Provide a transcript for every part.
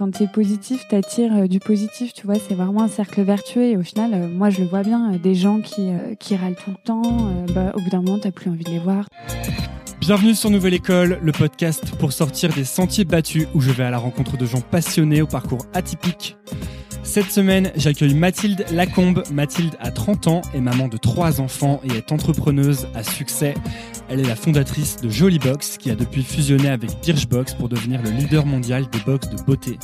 Quand tu es positif, t'attires euh, du positif, tu vois, c'est vraiment un cercle vertueux. Et au final, euh, moi, je le vois bien, euh, des gens qui, qui râlent tout le temps, bah, au bout d'un moment, t'as plus envie de les voir. Bienvenue sur Nouvelle École, le podcast pour sortir des sentiers battus où je vais à la rencontre de gens passionnés au parcours atypique. Cette semaine, j'accueille Mathilde Lacombe. Mathilde a 30 ans, est maman de trois enfants et est entrepreneuse à succès. Elle est la fondatrice de Jolly Box qui a depuis fusionné avec Birchbox pour devenir le leader mondial des box de beauté.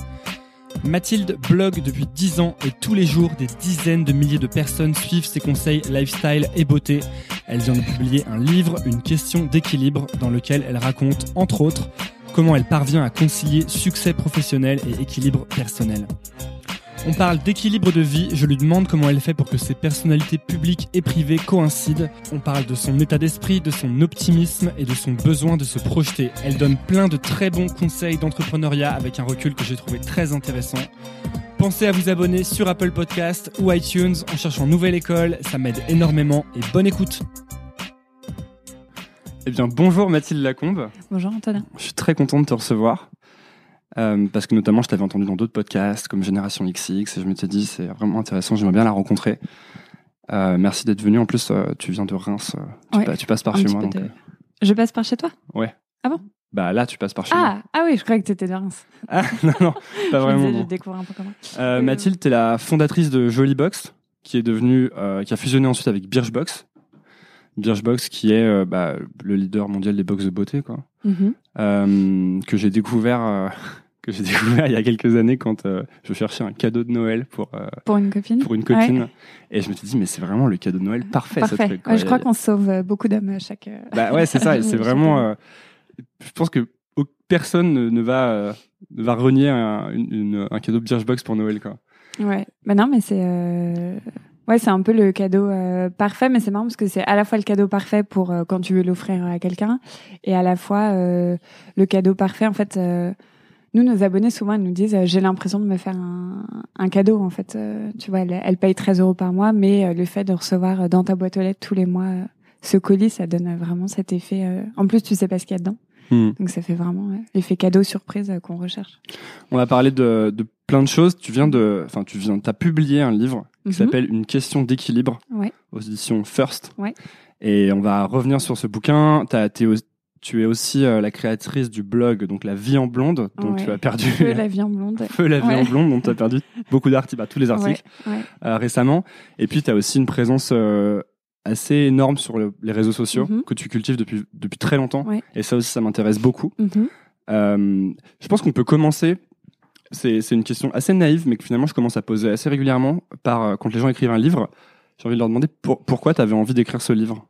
Mathilde blogue depuis 10 ans et tous les jours, des dizaines de milliers de personnes suivent ses conseils lifestyle et beauté. Elle vient de publier un livre, Une question d'équilibre, dans lequel elle raconte, entre autres, comment elle parvient à concilier succès professionnel et équilibre personnel. On parle d'équilibre de vie, je lui demande comment elle fait pour que ses personnalités publiques et privées coïncident. On parle de son état d'esprit, de son optimisme et de son besoin de se projeter. Elle donne plein de très bons conseils d'entrepreneuriat avec un recul que j'ai trouvé très intéressant. Pensez à vous abonner sur Apple Podcast ou iTunes en cherchant Nouvelle École, ça m'aide énormément et bonne écoute. Eh bien, bonjour Mathilde Lacombe. Bonjour Antonin. Je suis très content de te recevoir. Euh, parce que notamment, je t'avais entendu dans d'autres podcasts comme Génération XX et je me suis dit, c'est vraiment intéressant, j'aimerais bien la rencontrer. Euh, merci d'être venu. En plus, euh, tu viens de Reims, tu, Ouais, pa- tu passes par chez moi. donc, de- Je passe par chez toi? Ouais. Ah bon? Bah là, tu passes par chez moi. ah, ah oui, je croyais que t'étais de Reims. Ah, non, non, pas vraiment. je découvre un peu comment. Mathilde, tu es la fondatrice de Jolly Box, qui est devenue, qui a fusionné ensuite avec Birchbox. Birchbox, qui est euh, bah, le leader mondial des box de beauté, quoi. Mhm. Euh, que j'ai découvert, euh, que j'ai découvert il y a quelques années quand euh, je cherchais un cadeau de Noël pour euh, Pour une copine pour une copine. Et je me suis dit, mais c'est vraiment le cadeau de Noël parfait, ce Parfait. truc. quoi. Ouais, je crois qu'on sauve euh, beaucoup d'hommes à chaque. Bah ouais, c'est ça. C'est vraiment. euh, je pense que personne ne, ne va ne va renier un, une- une- un cadeau Birchbox pour Noël, quoi. Ouais. Bah non, mais c'est. Ouais, c'est un peu le cadeau euh, parfait, mais c'est marrant parce que c'est à la fois le cadeau parfait pour euh, quand tu veux l'offrir à quelqu'un, et à la fois euh, le cadeau parfait. En fait, nous, nos abonnés, souvent, ils nous disent euh, J'ai l'impression de me faire un, un cadeau. En fait, Euh, tu vois, elle, elle paye 13 euros par mois, mais euh, le fait de recevoir dans ta boîte aux lettres tous les mois ce colis, ça donne vraiment cet effet. En plus, tu sais pas ce qu'il y a dedans. Hmm. Donc, ça fait vraiment l'effet cadeau surprise euh, qu'on recherche. On a parlé de, de plein de choses. Tu viens de, enfin, tu viens, t'as publié un livre qui Mhm. s'appelle Une question d'équilibre Ouais. aux éditions First. Ouais. Et on va revenir sur ce bouquin. T'as, t'es tu es aussi euh, la créatrice du blog, donc La Vie en Blonde, dont Ouais. tu as perdu. Feu la vie en blonde. Feu la vie Ouais. en blonde, dont tu as perdu beaucoup d'articles, bah, tous les articles Ouais, euh, récemment. Et puis, tu as aussi une présence euh, assez énorme sur le- les réseaux sociaux Mhm. que tu cultives depuis, depuis très longtemps. Et ça aussi, ça m'intéresse beaucoup. Mhm. Euh, je pense qu'on peut commencer. C'est c'est une question assez naïve, mais que finalement, je commence à poser assez régulièrement par, quand les gens écrivent un livre. J'ai envie de leur demander pour- pourquoi tu avais envie d'écrire ce livre?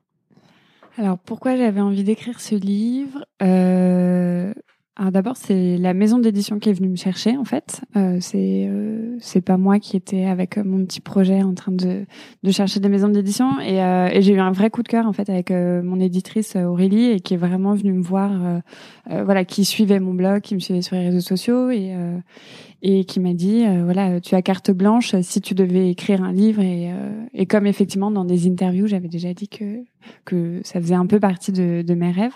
Alors pourquoi j'avais envie d'écrire ce livre euh, alors d'abord, c'est la maison d'édition qui est venue me chercher en fait. Euh, c'est euh, c'est pas moi qui étais avec mon petit projet en train de de chercher des maisons d'édition et, euh, et j'ai eu un vrai coup de cœur en fait avec euh, mon éditrice Aurélie et qui est vraiment venue me voir, euh, voilà, qui suivait mon blog, qui me suivait sur les réseaux sociaux et et qui m'a dit voilà, tu as carte blanche si tu devais écrire un livre et et comme effectivement dans des interviews j'avais déjà dit que que ça faisait un peu partie de, mes rêves.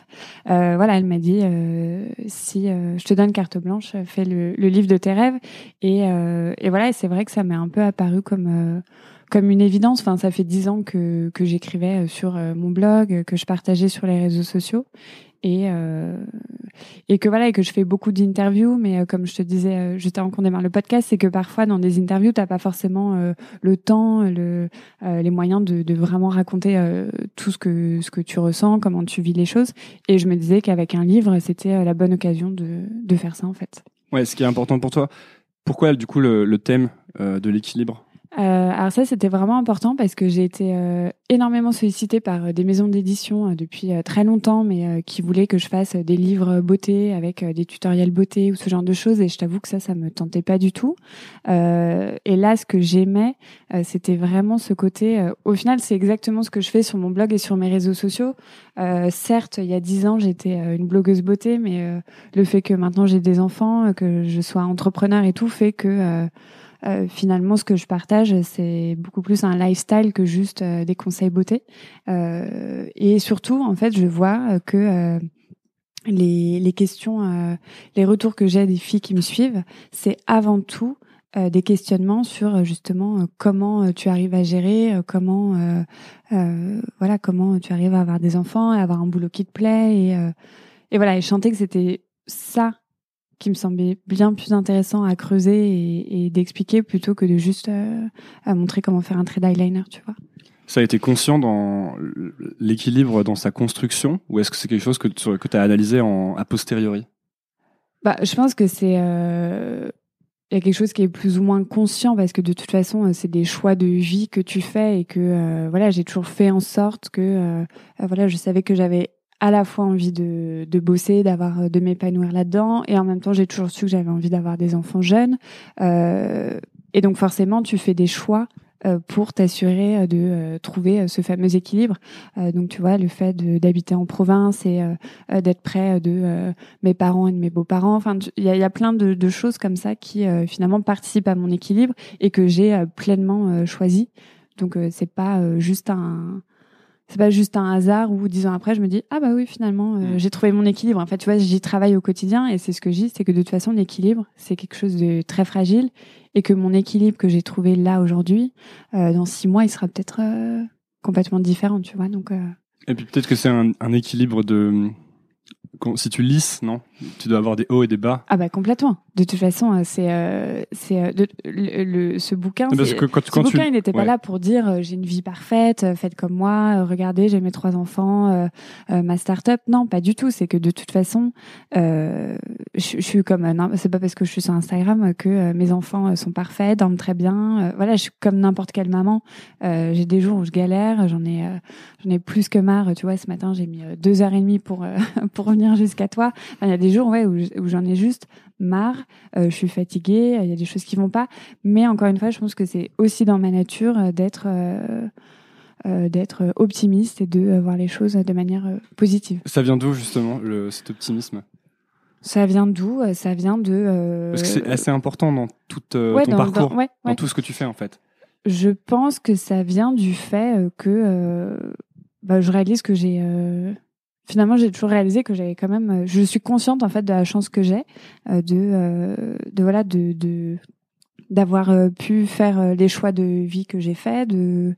Euh, voilà, elle m'a dit euh, si euh, je te donne carte blanche, fais le, livre de tes rêves. Et, et voilà, c'est vrai que ça m'est un peu apparu comme comme une évidence. Enfin, ça fait dix ans que que j'écrivais sur mon blog, que je partageais sur les réseaux sociaux. Et euh, et que voilà et que je fais beaucoup d'interviews mais euh, comme je te disais euh, juste avant qu'on démarre le podcast c'est que parfois dans des interviews t'as pas forcément euh, le temps le les moyens de, vraiment raconter tout ce que ce que tu ressens comment tu vis les choses. Et je me disais qu'avec un livre c'était la bonne occasion de de faire ça en fait. Ouais ce qui est important pour toi pourquoi du coup le thème de l'équilibre? Euh, alors ça, c'était vraiment important parce que j'ai été euh, énormément sollicitée par euh, des maisons d'édition depuis très longtemps, mais qui voulaient que je fasse des livres beauté avec des tutoriels beauté ou ce genre de choses. Et je t'avoue que ça, ça me tentait pas du tout. et là, ce que j'aimais, c'était vraiment ce côté. au final, c'est exactement ce que je fais sur mon blog et sur mes réseaux sociaux. certes, il y a dix ans, j'étais une blogueuse beauté, mais le fait que maintenant j'ai des enfants, que je sois entrepreneur et tout, fait que euh, finalement, ce que je partage, c'est beaucoup plus un lifestyle que juste euh, des conseils beauté. Euh, et surtout, en fait, je vois que les, les, questions, les retours que j'ai des filles qui me suivent, c'est avant tout des questionnements sur justement comment tu arrives à gérer, comment voilà comment tu arrives à avoir des enfants, à avoir un boulot qui te plaît et et voilà et sentais que c'était ça qui me semblait bien plus intéressant à creuser et, et d'expliquer plutôt que de juste euh, à montrer comment faire un trade eyeliner, tu vois. Ça a été conscient dans l'équilibre dans sa construction ou est-ce que c'est quelque chose que tu que as analysé en, a posteriori? Bah, Je pense que c'est... Euh il y a quelque chose qui est plus ou moins conscient parce que de toute façon euh, c'est des choix de vie que tu fais et que euh, voilà j'ai toujours fait en sorte que euh, voilà je savais que j'avais à la fois envie de, de bosser, d'avoir, euh, de m'épanouir là-dedans, et en même temps, j'ai toujours su que j'avais envie d'avoir des enfants jeunes. Euh, et donc, forcément, tu fais des choix euh, pour t'assurer de trouver ce fameux équilibre. donc, tu vois, le fait d'habiter en province et d'être près de mes parents et de mes beaux-parents. Enfin, il y a, y a, plein de, de, choses comme ça qui finalement participent à mon équilibre et que j'ai pleinement choisi. Donc, c'est pas juste un c'est pas juste un hasard où dix ans après je me dis ah bah oui finalement euh, mm. j'ai trouvé mon équilibre. En fait tu vois j'y travaille au quotidien et c'est ce que je dis c'est que de toute façon l'équilibre c'est quelque chose de très fragile et que mon équilibre que j'ai trouvé là aujourd'hui euh, dans six mois il sera peut-être euh, complètement différent tu vois donc et puis peut-être que c'est un, un, équilibre de si tu lisses, non? Tu dois avoir des hauts et des bas. Ah bah complètement. De toute façon, euh, c'est euh, c'est euh, le, ce bouquin. Parce que quand, ce bouquin, il n'était pas là pour dire j'ai une vie parfaite, faites comme moi, regardez, j'ai mes trois enfants, ma start-up. Non, pas du tout. C'est que de toute façon, je, je, suis comme c'est pas parce que je suis sur Instagram que mes enfants sont parfaits, dorment très bien. voilà, je suis comme n'importe quelle maman. j'ai des jours où je galère, j'en ai j'en ai plus que marre. Tu vois, ce matin, j'ai mis deux heures et demie pour pour revenir jusqu'à toi. Il y a des jours ouais, où, j'en ai juste marre, euh, je suis fatiguée, il y a des choses qui vont pas. Mais encore une fois, je pense que c'est aussi dans ma nature euh, d'être euh, d'être optimiste et de voir les choses de manière positive. Ça vient d'où justement le, cet optimisme? Ça vient d'où? Ça vient de. Parce que c'est assez important dans tout ton parcours, dans, tout ce que tu fais en fait. Je pense que ça vient du fait que bah, je réalise que j'ai finalement, j'ai toujours réalisé que j'avais quand même. Euh, je suis consciente en fait de la chance que j'ai euh, de, euh, de voilà de, de d'avoir pu faire les choix de vie que j'ai fait. De,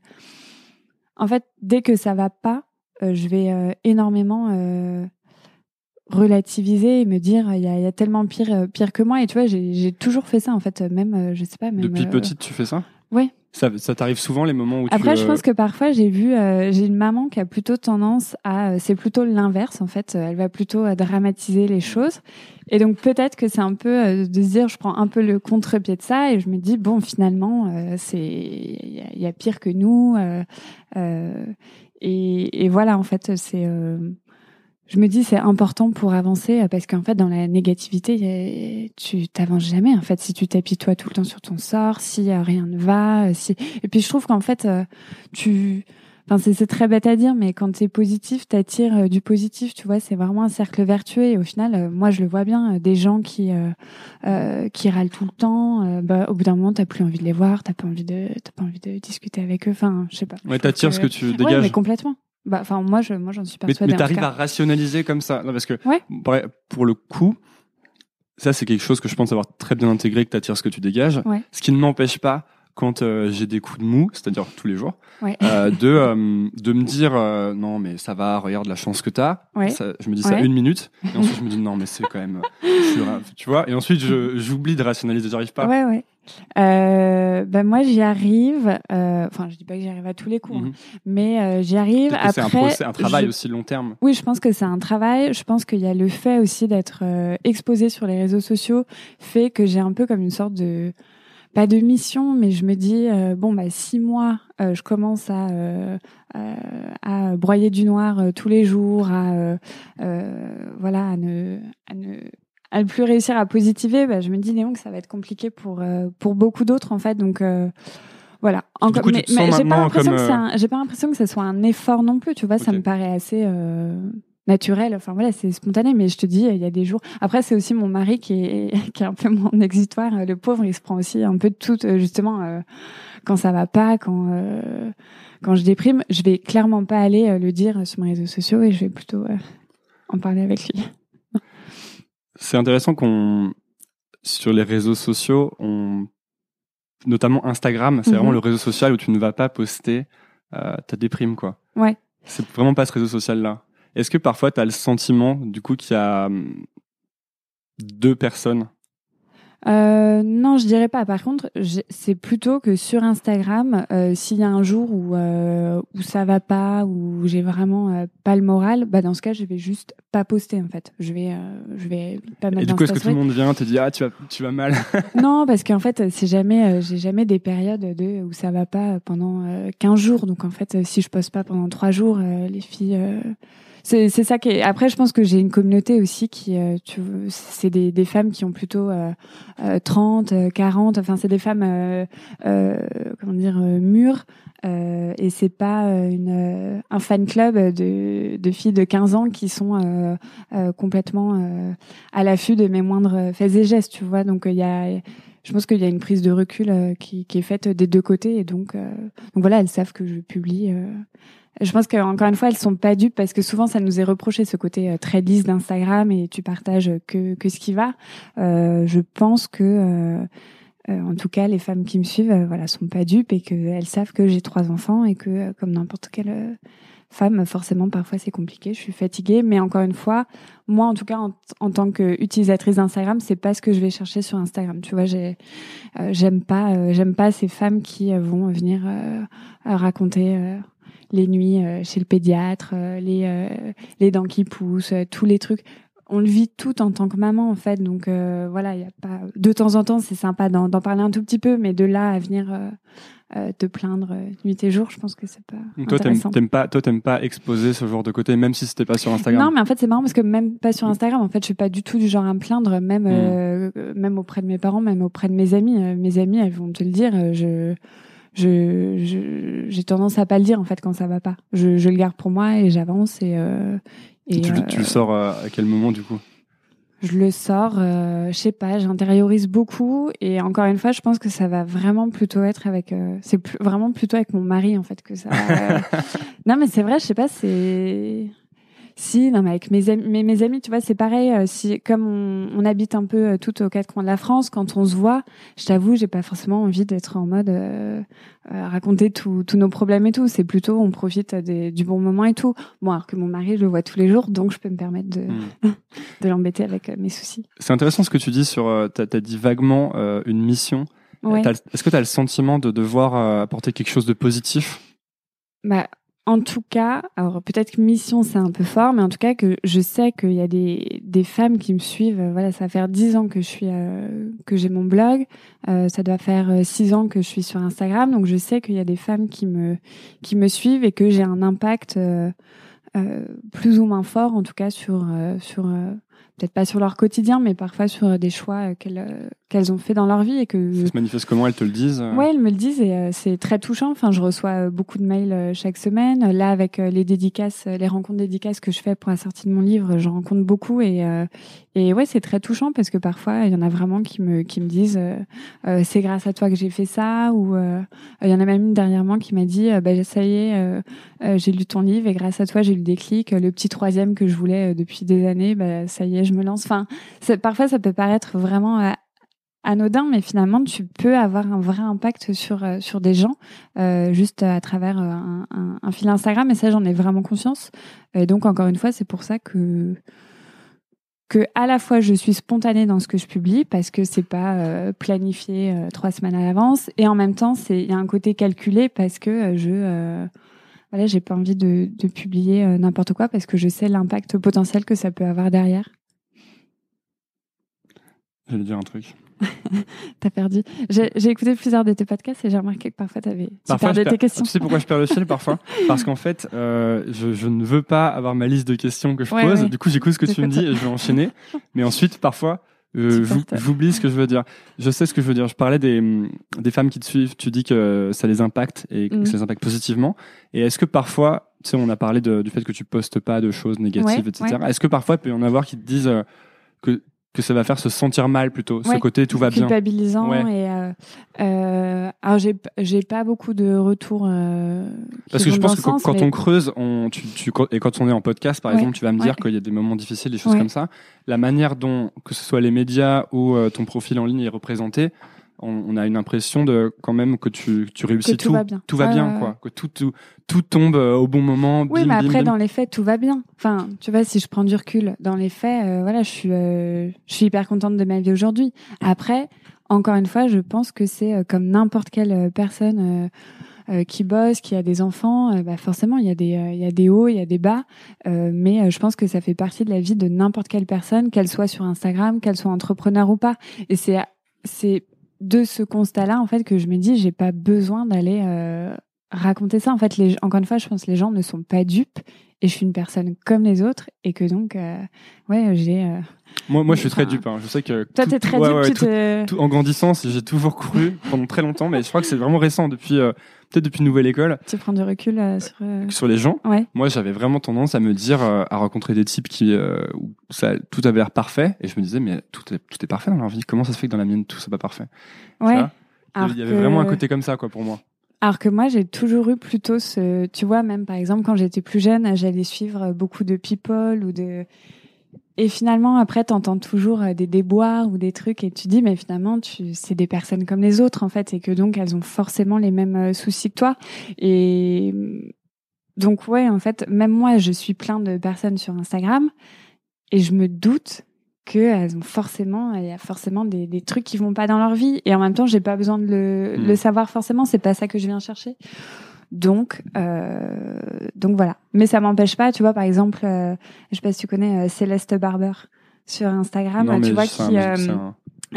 en fait, dès que ça va pas, je vais énormément relativiser et me dire il y a, y a, tellement pire pire que moi et tu vois j'ai toujours fait ça en fait même je sais pas même depuis petite tu fais ça? Ouais ça, ça t'arrive souvent les moments où Après, tu, je pense que parfois j'ai vu, euh, j'ai une maman qui a plutôt tendance à, euh, c'est plutôt l'inverse en fait. Elle va plutôt euh, dramatiser les choses. Et donc peut-être que c'est un peu de se dire, je prends un peu le contre-pied de ça et je me dis bon, finalement, c'est, il y, a pire que nous. et, et, voilà, en fait, c'est je me dis c'est important pour avancer parce qu'en fait dans la négativité tu t'avances jamais en fait si tu toi tout le temps sur ton sort si rien ne va si et puis je trouve qu'en fait tu Enfin, c'est très bête à dire, mais quand tu es positif, t'attires euh, du positif, tu vois. C'est vraiment un cercle vertueux. Et au final, euh, moi, je le vois bien. Euh, des gens qui qui râlent tout le temps, bah, au bout d'un moment, t'as plus envie de les voir, t'as pas envie de t'as pas envie de discuter avec eux. Enfin, je sais pas. Ouais, t'attires ce que tu dégages. Ouais, mais complètement. Bah, enfin, moi, je moi, j'en suis persuadée. Mais, mais t'arrives à rationaliser comme ça, non, parce que pour le coup, ça, c'est quelque chose que je pense avoir très bien intégré, que t'attires ce que tu dégages. Ce qui ne m'empêche pas quand euh, j'ai des coups de mou, c'est-à-dire tous les jours, euh, de euh, de me dire non mais ça va, regarde la chance que t'as. Ouais. je me dis ça une minute et ensuite je me dis non mais c'est quand même, tu vois. Et ensuite j'oublie de rationaliser, j'arrive pas. Ouais ouais. Euh, ben moi j'y arrive. Enfin je dis pas que j'y arrive à tous les coups, hein, mhm. mais j'y arrive. Après c'est un, un, travail aussi long terme. Oui je pense que c'est un travail. Je pense qu'il y a le fait aussi d'être exposé sur les réseaux sociaux fait que j'ai un peu comme une sorte de pas de mission, mais je me dis euh, bon bah six mois, euh, je commence à, euh, à, broyer du noir tous les jours, à voilà, à ne, à ne à ne plus réussir à positiver. Bah, je me dis Néon que ça va être compliqué pour pour beaucoup d'autres en fait, donc. Voilà. Encore, mais, mais j'ai pas l'impression que j'ai pas l'impression que ce soit un effort non plus. Tu vois, ça me paraît assez naturel. Enfin voilà, c'est spontané. Mais je te dis, il y a des jours. Après, c'est aussi mon mari qui est qui est un peu mon exitoire. Le pauvre, il se prend aussi un peu de tout. Euh, justement, euh, quand ça va pas, quand euh, quand je déprime, je vais clairement pas aller le dire sur mes réseaux sociaux et je vais plutôt en parler avec lui. C'est intéressant qu'on sur les réseaux sociaux, on notamment Instagram, c'est vraiment mhm. le réseau social où tu ne vas pas poster ta déprime quoi. Ouais. C'est vraiment pas ce réseau social là. Est-ce que parfois tu as le sentiment du coup qu'il y a hum, deux personnes euh, non, je dirais pas. Par contre, c'est plutôt que sur Instagram, euh, s'il y a un jour où euh, où ça va pas, où j'ai vraiment euh, pas le moral, bah dans ce cas, je vais juste pas poster en fait. Je vais je vais pas mettre. Et du coup, est-ce que tout le monde vient te dit ah tu vas tu vas mal? Non, parce qu'en fait, c'est jamais j'ai jamais des périodes de où ça va pas pendant 15 jours. Donc en fait, si je poste pas pendant 3 jours, les filles c'est ça qui est... après je pense que j'ai une communauté aussi qui euh, tu c'est des, des femmes qui ont plutôt euh, 30 euh, 40 enfin c'est des femmes euh, euh, comment dire mûres et c'est pas une un fan club de de filles de 15 ans qui sont complètement à l'affût de mes moindres faits et gestes tu vois. Donc il y a je pense qu'il y a une prise de recul qui, qui, est faite des deux côtés et donc donc voilà elles savent que je publie je pense qu'encore une fois, elles sont pas dupes parce que souvent, ça nous est reproché ce côté euh, très lisse d'Instagram et tu partages que, que ce qui va. Euh, je pense que, euh, euh, en tout cas, les femmes qui me suivent, euh, voilà, sont pas dupes et qu'elles savent que j'ai trois enfants et que, comme n'importe quelle femme, forcément, parfois c'est compliqué. Je suis fatiguée, mais encore une fois, moi, en tout cas, en, en tant qu'utilisatrice d'Instagram, c'est pas ce que je vais chercher sur Instagram. Tu vois, j'ai, j'aime pas, j'aime pas ces femmes qui vont venir raconter les nuits euh, chez le pédiatre, euh, les, euh, les dents qui poussent, tous les trucs. On le vit tout en tant que maman en fait. Donc voilà il y a pas de temps en temps c'est sympa d'en parler un tout petit peu mais de là à venir te plaindre nuit et jour je pense que c'est pas donc toi t'aimes pas toi t'aimes pas exposer ce genre de côté même si c'était pas sur Instagram. Non mais en fait c'est marrant parce que même pas sur Instagram en fait je suis pas du tout du genre à me plaindre même hmm. même auprès de mes parents même auprès de mes amis. Mes amis elles vont te le dire je je j'ai tendance à pas le dire en fait quand ça va pas. Je, je le garde pour moi et j'avance et, euh, et, tu, tu, le euh, sors à, quel moment du coup? Je le sors, euh, je sais pas, j'intériorise beaucoup et encore une fois, je pense que ça va vraiment plutôt être avec, euh, c'est vraiment plutôt avec mon mari en fait que ça. non mais c'est vrai, je sais pas, c'est si, non, mais avec mes amis, mes, mes amis, tu vois, c'est pareil. Euh, si, comme on, on, habite un peu euh, tout aux quatre coins de la France, quand on se voit, je t'avoue, j'ai pas forcément envie d'être en mode euh, raconter tous nos problèmes et tout. C'est plutôt, on profite des, du bon moment et tout. Bon, alors que mon mari, je le vois tous les jours, donc je peux me permettre de, hmm. de l'embêter avec mes soucis. C'est intéressant ce que tu dis sur, t'as as dit vaguement une mission. Est-ce que tu as le sentiment de devoir apporter quelque chose de positif? Bah, en tout cas, alors peut-être que mission c'est un peu fort, mais en tout cas que je sais qu'il y a des, des femmes qui me suivent. Voilà, ça va faire dix ans que je suis euh, que j'ai mon blog, euh, ça doit faire euh, six ans que je suis sur Instagram, donc je sais qu'il y a des femmes qui me qui me suivent et que j'ai un impact plus ou moins fort, en tout cas sur sur peut-être pas sur leur quotidien, mais parfois sur des choix qu'elles qu'elles ont fait dans leur vie et que ça se manifeste comment elles te le disent euh ouais elles me le disent et euh, c'est très touchant. Enfin je reçois euh, beaucoup de mails chaque semaine. Là avec les dédicaces les rencontres dédicaces que je fais pour la sortie de mon livre je rencontre beaucoup et et ouais c'est très touchant parce que parfois il y en a vraiment qui me qui me disent c'est grâce à toi que j'ai fait ça ou il y en a même une dernièrement qui m'a dit bah ça y est j'ai lu ton livre et grâce à toi j'ai eu le déclic. Le petit troisième que je voulais depuis des années bah ça est je me lance parfois ça peut paraître vraiment anodin, mais finalement, tu peux avoir un vrai impact sur euh, sur des gens euh, juste à travers euh, un, fil Instagram. Et ça, j'en ai vraiment conscience. Et donc, encore une fois, c'est pour ça que que à la fois je suis spontanée dans ce que je publie parce que c'est pas euh, planifié trois semaines à l'avance, et en même temps, il y a un côté calculé parce que je voilà, j'ai pas envie de, de publier n'importe quoi parce que je sais l'impact potentiel que ça peut avoir derrière. J'allais dire un truc. T'as perdu. J'ai écouté plusieurs de tes podcasts et j'ai remarqué que parfois t'avais perdais tes questions. Tu sais pourquoi je perds le fil parfois Parce qu'en fait, euh, je, je, ne veux pas avoir ma liste de questions que je pose. Du coup, j'écoute ce que tu me dis et je vais enchaîner. Mais ensuite, parfois, euh, j'oublie ce que je veux dire. Je sais ce que je veux dire. Je parlais des, des femmes qui te suivent. Tu dis que ça les impacte et que mm. ça les impacte positivement. Et est-ce que parfois, tu sais, on a parlé de, du fait que tu postes pas de choses négatives, etc. Est-ce que parfois il peut y en avoir qui te disent euh, que que ça va faire se sentir mal plutôt. ce côté tout va bien. Culpabilisant et euh, euh, alors j'ai j'ai pas beaucoup de retours. Euh, Parce que je pense que quand, on creuse, on tu, tu, et quand on est en podcast par exemple, tu vas me dire qu'il y a des moments difficiles, des choses comme ça. La manière dont que ce soit les médias ou euh, ton profil en ligne est représenté, on, a une impression de quand même que tu, tu réussis tout, tout, va bien, tout va bien quoi, que tout, tout, tout tombe euh, au bon moment. Oui, mais après dans les faits tout va bien. Enfin, tu vois, si je prends du recul, dans les faits, euh, voilà, je suis, euh, je suis hyper contente de ma vie aujourd'hui. Après, encore une fois, je pense que c'est comme n'importe quelle personne. qui bosse, qui a des enfants, bah forcément il y a des il y a des hauts, il y a des bas, mais je pense que ça fait partie de la vie de n'importe quelle personne, qu'elle soit sur Instagram, qu'elle soit entrepreneur ou pas. Et c'est c'est de ce constat-là, en fait, que je me dis, j'ai pas besoin d'aller euh, raconter ça. En fait, les, encore une fois, je pense que les gens ne sont pas dupes et je suis une personne comme les autres et que donc, euh, ouais, j'ai. Euh, moi, moi, je suis très dupe. Hein. Je sais que. Toi, t'es très dupe. en grandissant, j'ai toujours cru pendant très longtemps, mais je crois que c'est vraiment récent depuis peut-être depuis Nouvelle École. Tu prends du recul sur. Sur les gens. Ouais. Moi, j'avais vraiment tendance à me dire, à rencontrer des types qui où ça tout avait l'air parfait, et je me disais, mais tout est tout est parfait dans leur vie. Comment ça se fait que dans la mienne tout c'est pas parfait? Ouais. Il y avait vraiment un côté comme ça, quoi, pour moi. Alors que moi, j'ai toujours eu plutôt ce, tu vois, même par exemple quand j'étais plus jeune, j'allais suivre beaucoup de people ou de, et finalement après, t'entends toujours euh, des déboires ou des trucs et tu dis, mais finalement, tu, c'est des personnes comme les autres en fait, et que donc elles ont forcément les mêmes euh, soucis que toi. Et donc ouais, en fait, même moi, je suis plein de personnes sur Instagram et je me doute qu'elles ont forcément, il y a forcément des, des, trucs qui vont pas dans leur vie. Et en même temps, j'ai pas besoin de le, hmm. le savoir forcément. C'est pas ça que je viens chercher. Donc, euh, donc voilà. Mais ça m'empêche pas, tu vois, par exemple, euh, je sais pas si tu connais euh, Céleste Barber sur Instagram, non, tu vois, qui, euh,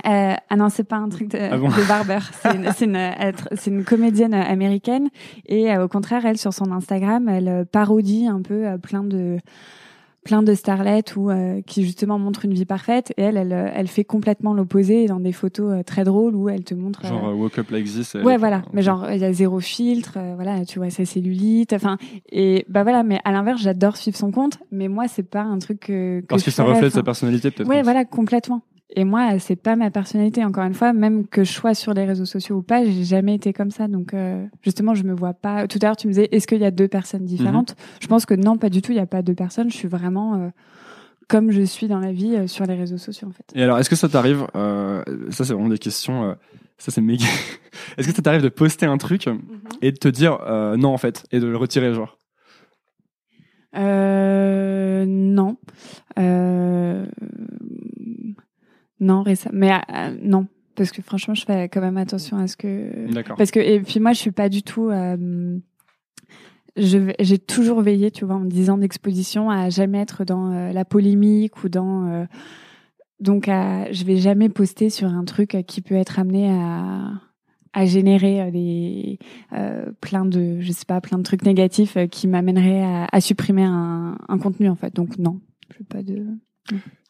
euh, ah non, c'est pas un truc de, ah de barber. C'est une, une, une, comédienne américaine et au contraire, elle sur son Instagram, elle parodie un peu plein de plein de starlettes ou euh, qui justement montrent une vie parfaite. Et elle elle, elle fait complètement l'opposé dans des photos euh, très drôles où elle te montre genre euh, woke up like this ouais voilà. mais genre il y a zéro filtre voilà tu vois sa cellulite enfin et bah voilà. Mais à l'inverse j'adore suivre son compte mais moi c'est pas un truc que, parce que ça reflète sa personnalité peut-être ouais voilà complètement et moi, c'est pas ma personnalité. Encore une fois, même que je sois sur les réseaux sociaux ou pas, j'ai jamais été comme ça. Donc, euh, justement, je me vois pas. Tout à l'heure, tu me disais, est-ce qu'il y a deux personnes différentes? Mhm. Je pense que non, pas du tout. Il y a pas deux personnes. Je suis vraiment euh, comme je suis dans la vie euh, sur les réseaux sociaux, en fait. Et alors, est-ce que ça t'arrive Ça, c'est vraiment des questions. ça, c'est méga. est-ce que ça t'arrive de poster un truc mhm. et de te dire non, en fait, et de le retirer, genre? Euh, non. Euh, non, récemment. Mais euh, non, parce que franchement, je fais quand même attention à ce que. D'accord. Parce que et puis moi, je suis pas du tout. Euh, j'ai toujours veillé, tu vois, en 10 ans d'exposition, à jamais être dans euh, la polémique ou dans. euh, donc, à, je vais jamais poster sur un truc qui peut être amené à, à générer des plein de, je sais pas, plein de trucs négatifs qui m'amèneraient à, à supprimer un, un contenu, en fait. Donc, non, je veux pas de.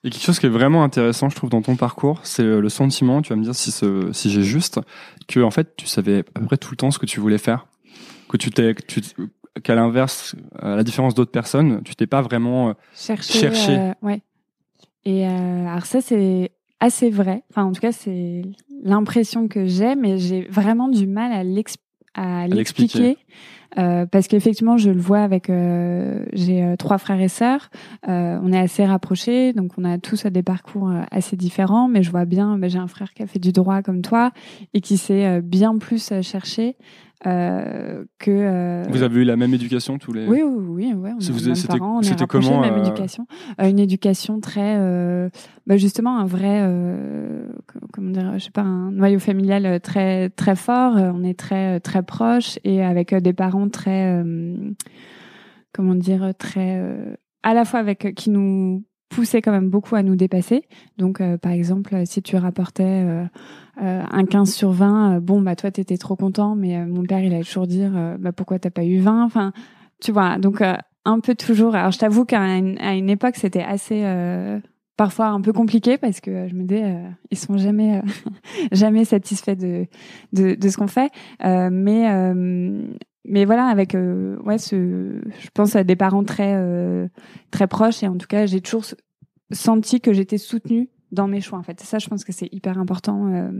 A quelque chose qui est vraiment intéressant, je trouve, dans ton parcours, c'est le sentiment, tu vas me dire si, ce- si j'ai juste, que en fait, tu savais à peu près tout le temps ce que tu voulais faire. Que tu t'es, qu'à l'inverse, à la différence d'autres personnes, tu t'es pas vraiment. euh, chercher. Chercher. euh, ouais. Et euh, alors ça c'est assez vrai. Enfin en tout cas c'est l'impression que j'ai, mais j'ai vraiment du mal à l'expliquer. Euh, parce qu'effectivement, je le vois avec, euh, j'ai euh, trois frères et sœurs, on est assez rapprochés, donc on a tous des parcours assez différents, mais je vois bien, bah, j'ai un frère qui a fait du droit comme toi et qui s'est bien plus cherché euh, que. euh, Vous avez eu la même éducation tous les. oui, oui, oui, ouais, on vous- c'était- on c'était comment, même euh, éducation. Euh, une éducation très, euh, bah, justement, un vrai, euh, co- comment dire, je sais pas, un noyau familial très, très fort. On est très, très proches et avec des parents très, euh, comment dire, très, euh, à la fois avec qui nous poussaient quand même beaucoup à nous dépasser. Donc, euh, par exemple, si tu rapportais euh, euh, un 15 sur 20, euh, bon, bah toi, t'étais trop content, mais euh, mon père, il allait toujours dire, euh, bah pourquoi t'as pas eu 20 Enfin, tu vois, donc euh, un peu toujours. Alors, je t'avoue qu'à une, à une époque, c'était assez. euh, parfois un peu compliqué parce que euh, je me dis euh, ils sont jamais euh, jamais satisfaits de de, de ce qu'on fait Euh, mais euh, mais voilà avec euh, ouais ce je pense à des parents très euh, très proches et en tout cas j'ai toujours senti que j'étais soutenue dans mes choix en fait. Ça je pense que c'est hyper important euh,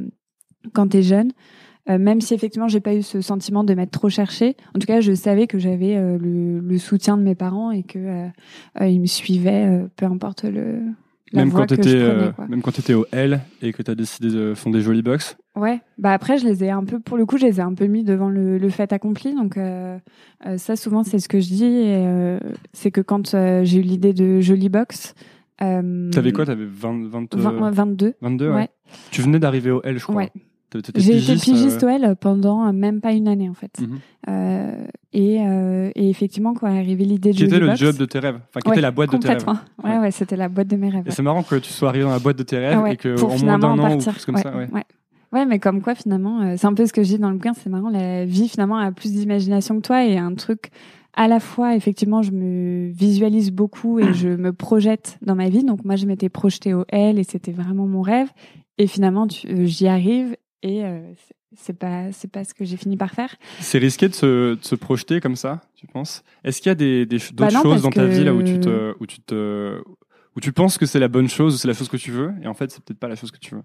quand t'es jeune. Euh, même si effectivement j'ai pas eu ce sentiment de m'être trop cherché en tout cas je savais que j'avais euh, le, le soutien de mes parents et que euh, ils me suivaient peu importe le Même quand prenais, euh, même quand t'étais au L et que t'as décidé de fonder Jolly Box. Ouais, bah après je les ai un peu, pour le coup, je les ai un peu mis devant le, le fait accompli. Donc euh, euh, ça, souvent, c'est ce que je dis. euh, c'est que quand euh, j'ai eu l'idée de Jolie Box, T'avais quoi? T'avais 20, 20, euh, 20, 22. 22 ouais. ouais. Tu venais d'arriver au L, je crois. Ouais. J'ai été pigiste, euh, au L pendant euh, même pas une année en fait. mhm. Euh, et, euh, et effectivement, quand est arrivée l'idée de Qui était le Box, job de tes rêves Enfin, qui ouais, était la boîte de tes rêves. Ouais, ouais, c'était la boîte de mes rêves. Et ouais. c'est marrant que tu sois arrivé dans la boîte de tes rêves Ah ouais, et que pour en moins d'un an ou chose comme ouais, ça. Ouais. ouais. Ouais, mais comme quoi finalement, c'est un peu ce que je dis dans le bouquin, c'est marrant, la vie finalement a plus d'imagination que toi et un truc à la fois, effectivement, je me visualise beaucoup et je me projette dans ma vie. Donc moi, je m'étais projetée au L et c'était vraiment mon rêve. Et finalement, j'y arrive et euh, c'est- pas c'est pas ce que j'ai fini par faire. C'est risqué de se, de se projeter comme ça, tu penses? Est-ce qu'il y a des, des Bah d'autres choses dans ta que- vie là où tu te, où tu te, où tu penses que c'est la bonne chose c'est la chose que tu veux et en fait c'est peut-être pas la chose que tu veux?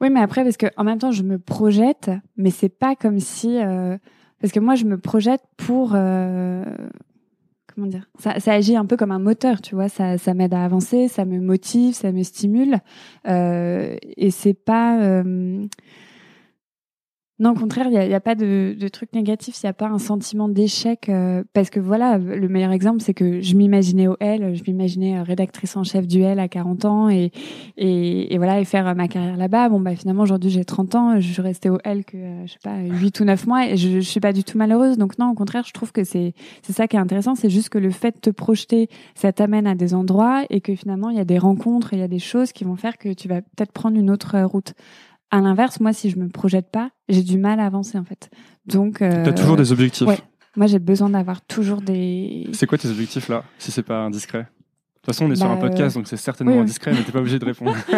Oui, mais après, parce que en même temps, je me projette, mais c'est pas comme si. euh, parce que moi, je me projette pour. euh, comment dire ça, agit un peu comme un moteur, tu vois. Ça, ça m'aide à avancer, ça me motive, ça me stimule. Euh, et c'est pas. euh, non, au contraire, il n'y a, pas de, de truc négatif, il n'y a pas un sentiment d'échec. euh, parce que voilà, le meilleur exemple, c'est que je m'imaginais au L, je m'imaginais euh, rédactrice en chef du L à 40 ans et, et, voilà, et faire euh, ma carrière là-bas. Bon, bah finalement, aujourd'hui, j'ai 30 ans, je suis restée au L que, je sais pas, 8 ou 9 mois et je, je suis pas du tout malheureuse. Donc non, au contraire, je trouve que c'est c'est ça qui est intéressant, c'est juste que le fait de te projeter, ça t'amène à des endroits et que finalement, il y a des rencontres, il y a des choses qui vont faire que tu vas peut-être prendre une autre route. À l'inverse, moi, si je me projette pas, j'ai du mal à avancer en fait. Donc, euh, T'as toujours des objectifs. ouais. moi, j'ai besoin d'avoir toujours des. C'est quoi tes objectifs là, si c'est pas indiscret? De toute façon, on est sur Bah, un podcast, donc c'est certainement oui, oui. indiscret, mais t'es pas obligé de répondre.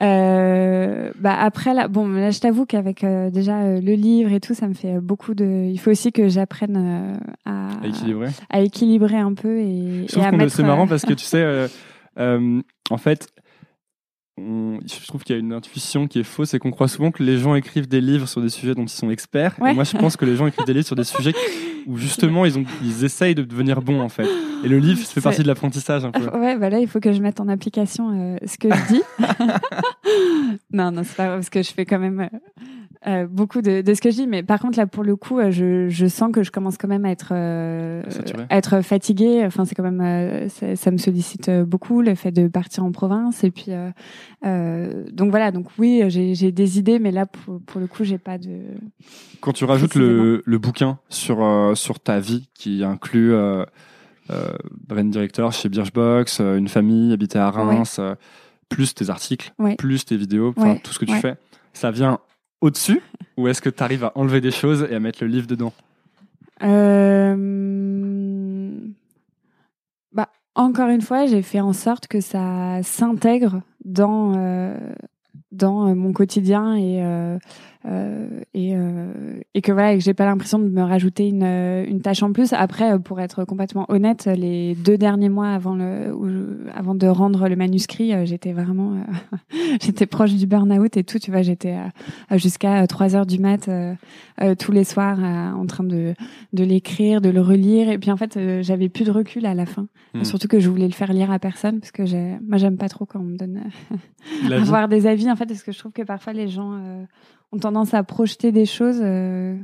Euh, bah après là, bon là je t'avoue qu'avec euh, déjà euh, le livre et tout, ça me fait beaucoup de. Il faut aussi que j'apprenne à, à équilibrer. à équilibrer un peu et, Je trouve et à mettre. c'est marrant parce que tu sais, en fait, on- je trouve qu'il y a une intuition qui est fausse et qu'on croit souvent que les gens écrivent des livres sur des sujets dont ils sont experts. Et moi, je pense que les gens écrivent des livres sur des sujets où justement ils, ont, ils essayent de devenir bons en fait. Et le livre, ça fait partie de l'apprentissage un peu. Ouais, bah là, il faut que je mette en application euh, ce que je dis. non, non, c'est pas vrai, parce que je fais quand même. euh, euh, beaucoup de, de, ce que je dis, mais par contre là pour le coup, euh, je, je sens que je commence quand même à être euh, être fatiguée. Enfin, c'est quand même euh, ça, me sollicite beaucoup le fait de partir en province et puis donc voilà. Donc oui, j'ai des idées, mais là pour, pour le coup, j'ai pas de. Quand tu rajoutes le, le bouquin sur sur ta vie qui inclut euh, brand director chez Birchbox, une famille habitée à Reims, plus tes articles, plus tes vidéos, tout ce que tu fais, ça vient au-dessus ou est-ce que tu arrives à enlever des choses et à mettre le livre dedans? Euh... bah, Encore une fois, j'ai fait en sorte que ça s'intègre dans, euh, dans euh, mon quotidien et, euh, et, euh, et que voilà, et que j'ai pas l'impression de me rajouter une, euh, une tâche en plus. Après, pour être complètement honnête, les deux derniers mois avant le, avant de rendre le manuscrit, j'étais vraiment, j'étais proche du burn-out et tout. Tu vois, j'étais jusqu'à 3 heures du mat tous les soirs en train de, de l'écrire, de le relire. Et puis en fait, j'avais plus de recul à la fin. Hmm. Surtout que je voulais le faire lire à personne parce que j'ai, moi, j'aime pas trop quand on me donne avoir des avis. En fait, parce que je trouve que parfois les gens ont tendance à projeter des choses euh,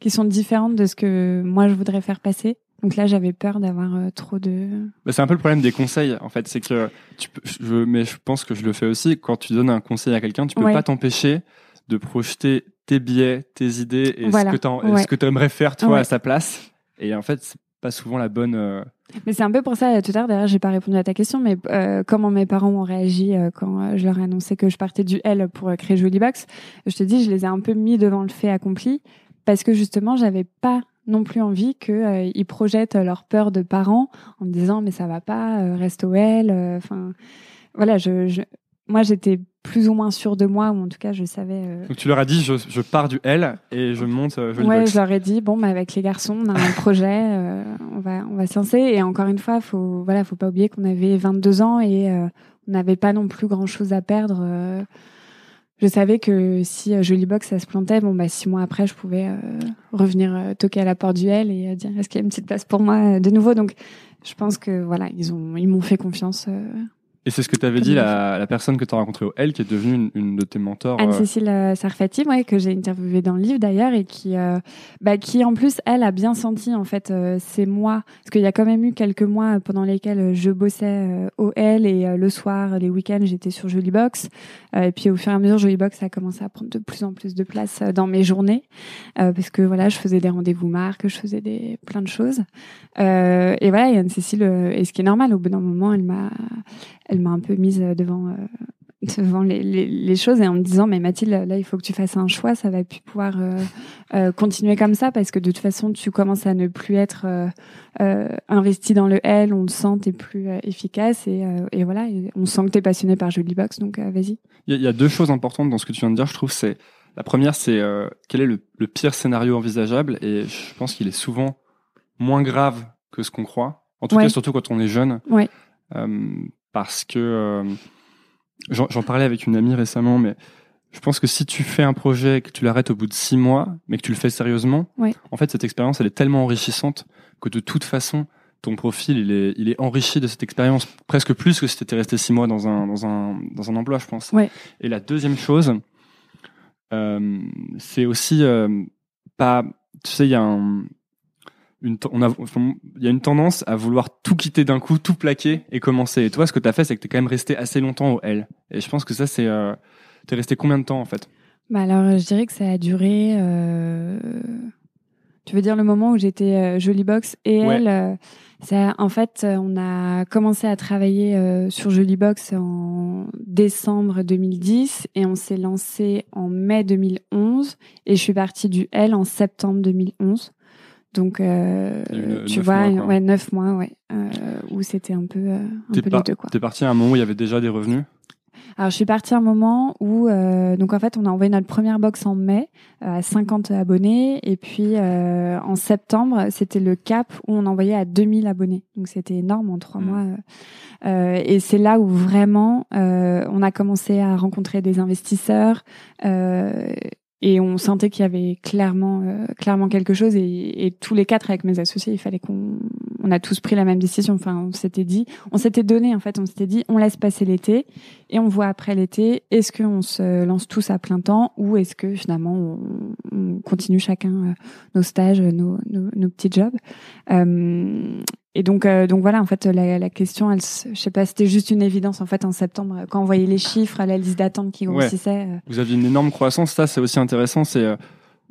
qui sont différentes de ce que moi je voudrais faire passer. Donc là, j'avais peur d'avoir euh, trop de. Bah, c'est un peu le problème des conseils, en fait. C'est que tu peux, je, mais je pense que je le fais aussi. Quand tu donnes un conseil à quelqu'un, tu peux pas t'empêcher de projeter tes biais, tes idées et ce que ce que tu aimerais faire toi à sa place. Et en fait, c'est pas souvent la bonne. Euh, mais c'est un peu pour ça, tout à l'heure, d'ailleurs, j'ai pas répondu à ta question, mais euh, comment mes parents ont réagi euh, quand euh, je leur ai annoncé que je partais du L pour créer Jolie Box, je te dis, je les ai un peu mis devant le fait accompli, parce que justement, j'avais pas non plus envie qu'ils ils projettent leur peur de parents en me disant, mais ça va pas, reste au L, enfin, voilà, je, je, moi, j'étais plus ou moins sûre de moi, ou en tout cas, je savais. Euh... Donc tu leur as dit, je, je, pars du L et je monte. Euh, ouais, je leur ai dit, bon, bah, avec les garçons, on a un projet, euh, on va, on va se lancer. Et encore une fois, faut, voilà, faut pas oublier qu'on avait 22 ans et euh, on n'avait pas non plus grand chose à perdre. Euh. je savais que si Jolie Box ça se plantait, bon bah six mois après, je pouvais revenir toquer à la porte du L et dire est-ce qu'il y a une petite place pour moi de nouveau? Donc je pense que voilà, ils ont, ils m'ont fait confiance et c'est ce que tu avais dit, la, la, personne que tu as rencontrée au L, qui est devenue une, une de tes mentors. Euh. Anne-Cécile euh, Sarfati, ouais, que j'ai interviewée dans le livre d'ailleurs, et qui, euh, bah, qui en plus, elle a bien senti, en fait, euh, ces mois, parce qu'il y a quand même eu quelques mois pendant lesquels je bossais au L, et le soir, les week-ends, j'étais sur Box et puis au fur et à mesure, Box a commencé à prendre de plus en plus de place dans mes journées, parce que voilà, je faisais des rendez-vous marques, je faisais des, plein de choses. et voilà, et Anne-Cécile, et ce qui est normal, au bout d'un moment, elle m'a elle m'a un peu mise euh, devant euh, devant les, les, les, choses et en me disant mais Mathilde là il faut que tu fasses un choix ça va plus pouvoir euh, euh, continuer comme ça parce que de toute façon tu commences à ne plus être euh, investi dans le L on te sent t'es plus efficace et, et voilà on sent que t'es passionné par Jolie Box donc vas-y. Il y, a deux choses importantes dans ce que tu viens de dire je trouve. C'est la première c'est quel est le, le, pire scénario envisageable et je pense qu'il est souvent moins grave que ce qu'on croit. En tout cas surtout quand on est jeune. Ouais parce que euh, j'en parlais avec une amie récemment, mais je pense que si tu fais un projet et que tu l'arrêtes au bout de six mois, mais que tu le fais sérieusement, en fait, cette expérience, elle est tellement enrichissante que de toute façon, ton profil, il est, il est enrichi de cette expérience presque plus que si tu étais resté six mois dans un, dans un, dans un emploi, je pense. Et la deuxième chose, euh, c'est aussi euh, pas, tu sais, il y a un, on a, il y a une tendance à vouloir tout quitter d'un coup, tout plaquer et commencer. Et toi, ce que tu as fait, c'est que tu es quand même resté assez longtemps au L. Et je pense que ça, c'est. Euh, tu es resté combien de temps en fait? Bah Alors, je dirais que ça a duré. Euh... Tu veux dire le moment où j'étais euh, Jolie Box et elle euh, ça, En fait, on a commencé à travailler euh, sur Jolie Box en décembre 2010 et on s'est lancé en mai 2011 et je suis partie du L en septembre 2011. Donc, euh, tu vois, mois, ouais, neuf mois, ouais, euh, où c'était un peu, euh, un peu les deux, quoi. T'es parti à un moment où il y avait déjà des revenus? Alors, je suis partie à un moment où, euh, donc en fait, on a envoyé notre première box en mai euh, à 50 abonnés, et puis euh, en septembre, c'était le cap où on envoyait à 2000 abonnés. Donc c'était énorme en trois mmh. mois. Euh, et c'est là où vraiment on a commencé à rencontrer des investisseurs et on sentait qu'il y avait clairement euh, clairement quelque chose et, et, tous les quatre avec mes associés il fallait qu'on on a tous pris la même décision. Enfin, on s'était dit, on s'était donné en fait, on s'était dit, on laisse passer l'été et on voit après l'été, est-ce qu'on se lance tous à plein temps ou est-ce que finalement on, on continue chacun euh, nos stages, nos, nos, nos petits jobs. Euh, et donc, euh, donc voilà, en fait, la, la question, elle, je sais pas, c'était juste une évidence en fait en septembre quand on voyait les chiffres, la liste d'attente qui Ouais. grossissait. euh, Vous aviez une énorme croissance. Ça, c'est aussi intéressant. C'est euh,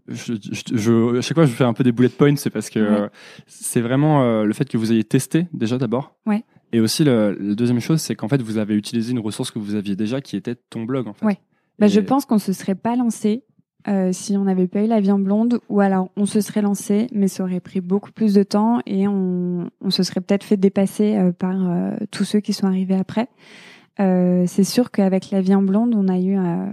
je, je, je- à chaque fois, je fais un peu des bullet points. C'est parce que Ouais. euh, c'est vraiment euh, le fait que vous ayez testé déjà d'abord. Ouais. Et aussi, le, la deuxième chose, c'est qu'en fait, vous avez utilisé une ressource que vous aviez déjà, qui était ton blog, en fait. Ouais. Bah, Et- je pense qu'on se serait pas lancé euh, si on n'avait pas eu la viande blonde, ou alors on se serait lancé, mais ça aurait pris beaucoup plus de temps et on, on se serait peut-être fait dépasser euh, par euh, tous ceux qui sont arrivés après. Euh, c'est sûr qu'avec la viande blonde, on a eu euh,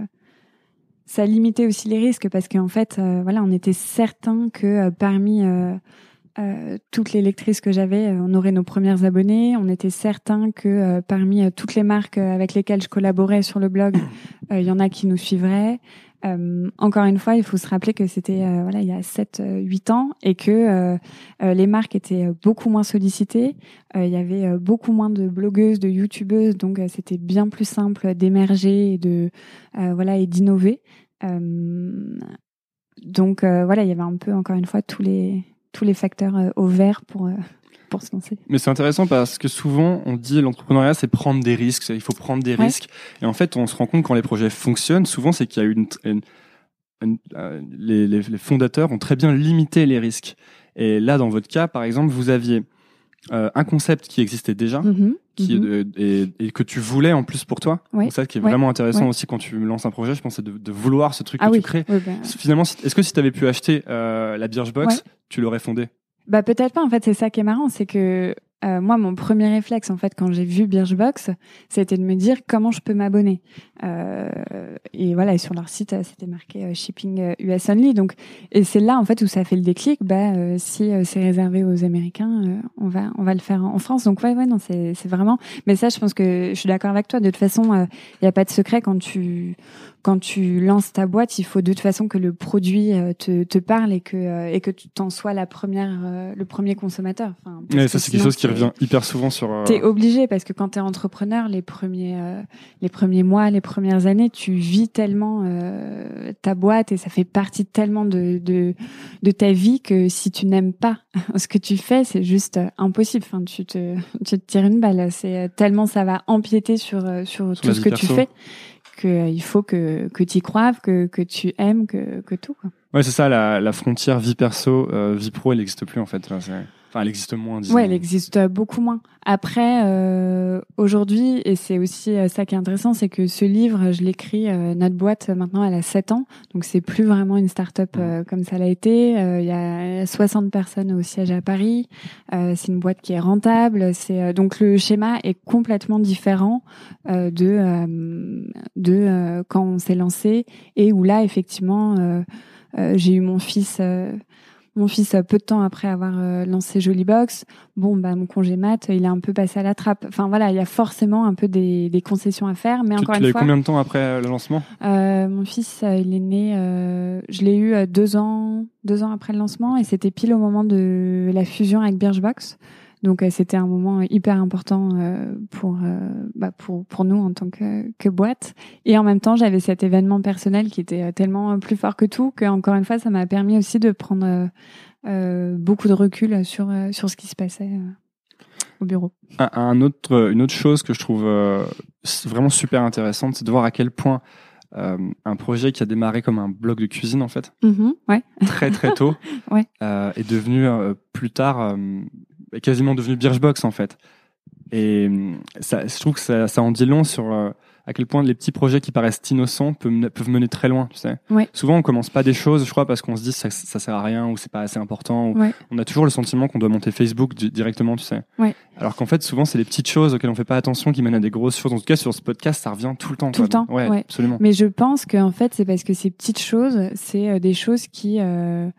ça limitait aussi les risques parce qu'en fait, voilà, on était certain que parmi toutes les lectrices que j'avais, on aurait nos premières abonnées. On était certain que parmi toutes les marques avec lesquelles je collaborais sur le blog, il y en a qui nous suivraient. Euh, encore une fois, il faut se rappeler que c'était euh, voilà il y a 7 8 ans et que euh, euh, les marques étaient euh, beaucoup moins sollicitées, Euh, il y avait euh, beaucoup moins de blogueuses, de youtubeuses, donc euh, c'était bien plus simple d'émerger et de euh, voilà et d'innover. Euh, donc euh, voilà, il y avait un peu encore une fois tous les tous les facteurs euh, au vert pour euh, pour se lancer. Mais c'est intéressant parce que souvent, on dit l'entrepreneuriat, c'est prendre des risques. c'est- Il faut prendre des Ouais. risques. Et en fait, on se rend compte quand les projets fonctionnent, souvent, c'est qu'il y a une, une- une- euh, les, les- les fondateurs ont très bien limité les risques. Et là, dans votre cas, par exemple, vous aviez euh, un concept qui existait déjà. Mhm, Qui, mhm. euh, et, et que tu voulais en plus pour toi. Ouais. Donc ça qui est Ouais. vraiment intéressant Ouais. aussi quand tu lances un projet, je pense, c'est de, de vouloir ce truc Ah que oui. tu crées. oui, bah, Finalement, est-ce que si tu avais pu acheter euh, la Birchbox, tu l'aurais fondée? Bah peut-être pas. En fait, c'est ça qui est marrant, c'est que euh, moi, mon premier réflexe, en fait, quand j'ai vu Birchbox, c'était de me dire comment je peux m'abonner. Euh, et voilà, et sur leur site, euh, c'était marqué euh, shipping euh, US only. Donc, et c'est là, en fait, où ça fait le déclic. Bah, euh, si euh, c'est réservé aux Américains, euh, on va, on va le faire en France. Donc, ouais, ouais, non, c'est, c'est vraiment. Mais ça, je pense que je suis d'accord avec toi. De toute façon, il n'y a pas de secret quand tu, quand tu lances ta boîte, il faut de toute façon que le produit euh, te, te parle et que, euh, et que tu t'en sois la première, euh, le premier consommateur. Enfin, que Ça, c'est quelque chose qui revient hyper souvent sur. T'es obligé parce que quand t'es entrepreneur, les premiers, les premiers mois, les premières années, tu vis tellement euh, ta boîte et ça fait partie tellement de, de de ta vie que si tu n'aimes pas ce que tu fais, c'est juste impossible. Enfin, tu te tu te tires une balle. C'est tellement ça va empiéter sur sur Sur tout ce que tu fais que euh, faut que que tu y croives, que que tu aimes, que que tout. Quoi. Ouais, c'est ça, la, la frontière vie perso, euh, vie pro, elle n'existe plus en fait. Là, Enfin, elle existe moins. Ouais, elle existe beaucoup moins. Après, euh, aujourd'hui, et c'est aussi euh, ça qui est intéressant, c'est que ce livre, je l'écris, euh, notre boîte, euh, maintenant, elle a 7 ans, donc c'est plus vraiment une start-up euh, comme ça l'a été. Euh, Il y a 60 personnes au siège à Paris. Euh, c'est une boîte qui est rentable. C'est euh, donc le schéma est complètement différent euh, de euh, de euh, quand on s'est lancé et où là, effectivement, euh, euh, j'ai eu mon fils. Mon fils, peu de temps après avoir euh, lancé Jolie Box, bon, bah, mon congé mat, il est un peu passé à la trappe. Enfin, voilà, il y a forcément un peu des, des concessions à faire, mais Tu, encore tu une fois, combien de temps après euh, le lancement? Euh, mon fils, il est né, euh, je l'ai eu deux ans, deux ans après le lancement, et c'était pile au moment de la fusion avec Birchbox. Donc, euh, c'était un moment hyper important euh, pour, euh, bah, pour, pour nous en tant que, que boîte. Et en même temps, j'avais cet événement personnel qui était euh, tellement plus fort que tout que, encore une fois, ça m'a permis aussi de prendre euh, euh, beaucoup de recul sur, euh, sur ce qui se passait euh, au bureau. un, un autre, Une autre chose que je trouve euh, vraiment super intéressante, c'est de voir à quel point euh, un projet qui a démarré comme un blog de cuisine, en fait, Mhm, ouais. très très tôt, Ouais. euh, est devenu euh, plus tard euh, quasiment devenu Birchbox en fait. Et ça, je trouve que ça, ça en dit long sur euh, à quel point les petits projets qui paraissent innocents peuvent, mener- peuvent mener très loin. Tu sais. Ouais. Souvent, on commence pas des choses, je crois, parce qu'on se dit ça, ça sert à rien ou c'est pas assez important. ou- Ouais. On a toujours le sentiment qu'on doit monter Facebook di- directement, tu sais. Ouais. Alors qu'en fait, souvent, c'est les petites choses auxquelles on fait pas attention qui mènent à des grosses choses. En tout cas, sur ce podcast, ça revient tout le temps. Tout quoi. le temps, Ouais, ouais. absolument. Mais je pense qu'en fait, c'est parce que ces petites choses, c'est euh, des choses qui, euh,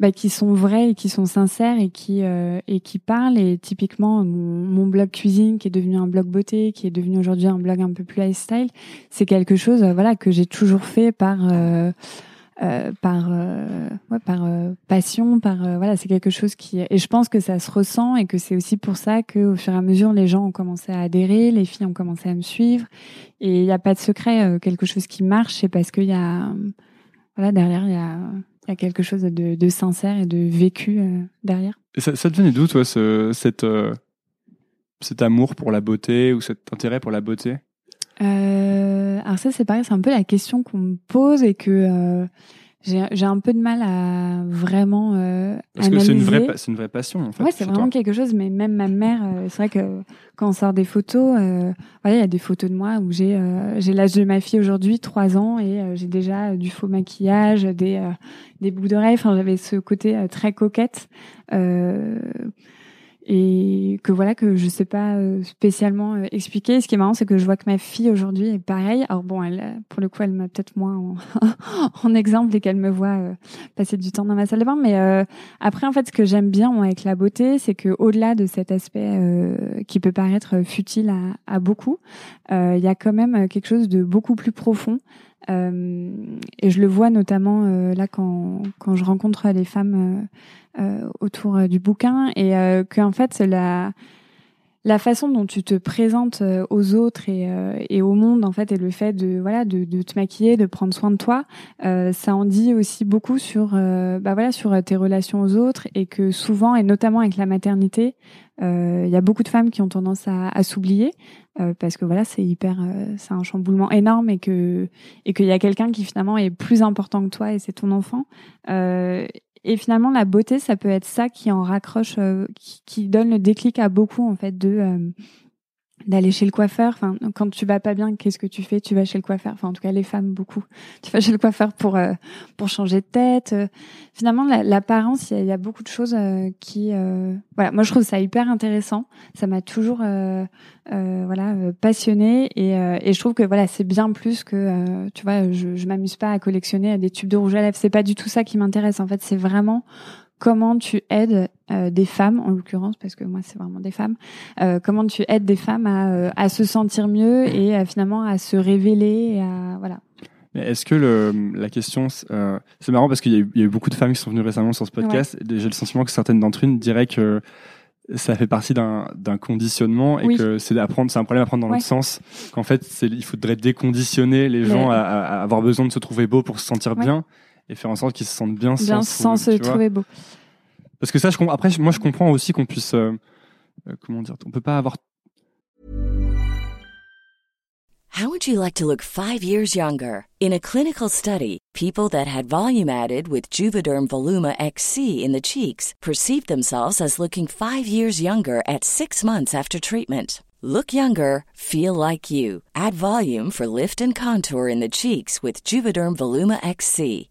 bah, qui sont vraies et qui sont sincères et qui, euh, et qui parlent. Et typiquement, mon, mon blog cuisine, qui est devenu un blog beauté, qui est devenu aujourd'hui un blog un peu plus lifestyle, c'est quelque chose, euh, voilà, que j'ai toujours fait par. euh, par ouais, par passion, par voilà, c'est quelque chose qui et je pense que ça se ressent et que c'est aussi pour ça que au fur et à mesure les gens ont commencé à adhérer, les filles ont commencé à me suivre et il n'y a pas de secret, quelque chose qui marche, c'est parce qu'il y a voilà derrière il y a il y a quelque chose de, de sincère et de vécu derrière. Et ça, ça te venait d'où, toi, ce, cette, cet amour pour la beauté ou cet intérêt pour la beauté? Euh, Alors ça, c'est pareil, c'est un peu la question qu'on me pose et que euh, j'ai un peu de mal à vraiment euh, Parce que c'est une vraie, c'est une vraie passion. En fait, ouais, c'est vraiment quelque chose. Mais même ma mère, euh, c'est vrai que quand on sort des photos, euh, voilà, il y a des photos de moi où j'ai euh, j'ai l'âge de ma fille aujourd'hui, trois ans, et j'ai déjà du faux maquillage, des des boucles d'oreilles. Enfin, j'avais ce côté très coquette et que voilà que je sais pas euh, spécialement euh, expliquer. Ce qui est marrant, c'est que je vois que ma fille aujourd'hui est pareille. Alors bon, elle, pour le coup, elle m'a peut-être moins en, exemple et qu'elle me voit euh, passer du temps dans ma salle de bain. Mais après, en fait, ce que j'aime bien avec la beauté, c'est que au-delà de cet aspect qui peut paraître futile à beaucoup, il y a quand même quelque chose de beaucoup plus profond. Et je le vois notamment là quand, quand je rencontre les femmes euh, autour euh, du bouquin. Et euh, que en fait la la façon dont tu te présentes aux autres et, et, au monde en fait et le fait de voilà de, de te maquiller de prendre soin de toi euh, ça en dit aussi beaucoup sur bah voilà sur tes relations aux autres et que souvent et notamment avec la maternité il y a beaucoup de femmes qui ont tendance à, à s'oublier parce que voilà c'est hyper c'est un chamboulement énorme et que et qu'il y a quelqu'un qui finalement est plus important que toi et c'est ton enfant et finalement, la beauté, ça peut être ça qui en raccroche, euh, qui, qui, donne le déclic à beaucoup en fait de euh, d'aller chez le coiffeur. Enfin, quand tu vas pas bien, qu'est-ce que tu fais? Tu vas chez le coiffeur. Enfin, en tout cas, les femmes beaucoup. Tu vas chez le coiffeur pour euh, pour changer de tête. Euh, finalement, l'apparence, il y, a beaucoup de choses euh, qui, voilà. Moi, je trouve ça hyper intéressant. Ça m'a toujours, voilà, passionné et, et je trouve que voilà, c'est bien plus que, tu vois, je, je m'amuse pas à collectionner des tubes de rouge à lèvres. C'est pas du tout ça qui m'intéresse. En fait, c'est vraiment comment tu aides euh, des femmes, en l'occurrence, parce que moi c'est vraiment des femmes, euh, comment tu aides des femmes à, euh, à se sentir mieux et finalement à se révéler, et à voilà. Est-ce que le, la question, euh, c'est marrant parce qu'il y, y, a eu beaucoup de femmes qui sont venues récemment sur ce podcast. J'ai le sentiment que certaines d'entre elles diraient que ça fait partie d'un conditionnement et que c'est apprendre, c'est un problème à prendre dans l'autre sens. Qu'en fait, il faudrait déconditionner les gens à, à, avoir besoin de se trouver beau pour se sentir bien et faire en sorte qu'ils se sentent bien, bien sans, se trouver beau. Parce que ça, je, après, moi, je comprends aussi qu'on puisse, euh, euh, comment dire, on peut pas avoir. How would you like to look five years younger? In a clinical study, people that had volume added with Juvederm Voluma XC in the cheeks perceived themselves as looking five years younger at six months after treatment. Look younger, feel like you. Add volume for lift and contour in the cheeks with Juvederm Voluma XC.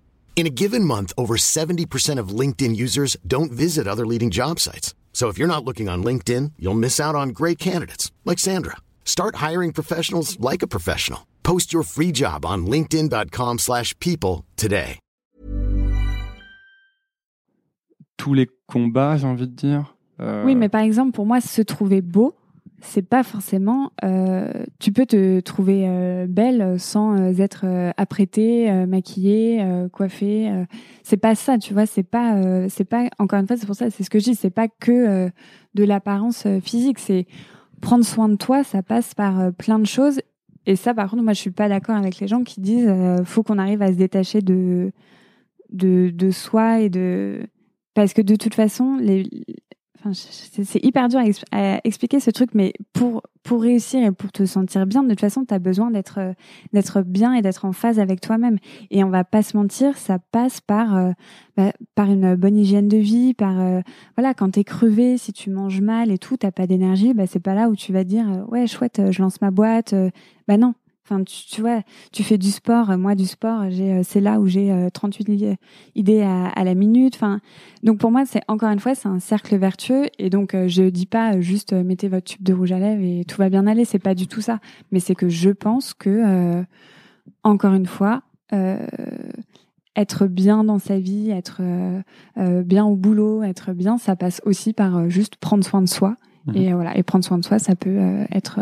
In a given month, over 70% of LinkedIn users don't visit other leading job sites. So if you're not looking on LinkedIn, you'll miss out on great candidates like Sandra. Start hiring professionals like a professional. Post your free job on linkedin.com/people today. Tous les combats, j'ai envie de dire. Euh... Oui, mais par exemple, pour moi, se trouver beau, c'est pas forcément. Euh, tu peux te trouver euh, belle sans euh, être apprêtée, maquillée, coiffée. c'est pas ça, tu vois. C'est pas. c'est pas. Encore une fois, c'est pour ça. C'est ce que je dis. C'est pas que de l'apparence physique. C'est prendre soin de toi. Ça passe par plein de choses. Et ça, par contre, moi, je suis pas d'accord avec les gens qui disent faut qu'on arrive à se détacher de de, de soi et de parce que de toute façon, les, C'est hyper dur à, expliquer ce truc, mais pour pour réussir et pour te sentir bien, de toute façon, tu as besoin d'être euh, d'être bien et d'être en phase avec toi-même. Et on va pas se mentir, ça passe par euh, bah, par une bonne hygiène de vie, par euh, voilà, quand t'es crevé, si tu manges mal et tout, t'as pas d'énergie, bah c'est pas là où tu vas dire ouais chouette, je lance ma boîte. bah non, Enfin, tu, vois, tu fais du sport. Moi, du sport, j'ai, euh, c'est là où j'ai 38 euh, idées à, la minute. Enfin, donc pour moi, c'est encore une fois, c'est un cercle vertueux. Et donc, euh, je dis pas juste mettez votre tube de rouge à lèvres et tout va bien aller. C'est pas du tout ça. Mais c'est que je pense que, encore une fois, être bien dans sa vie, être bien au boulot, être bien, ça passe aussi par juste prendre soin de soi. Mmh. Et voilà, et prendre soin de soi, ça peut être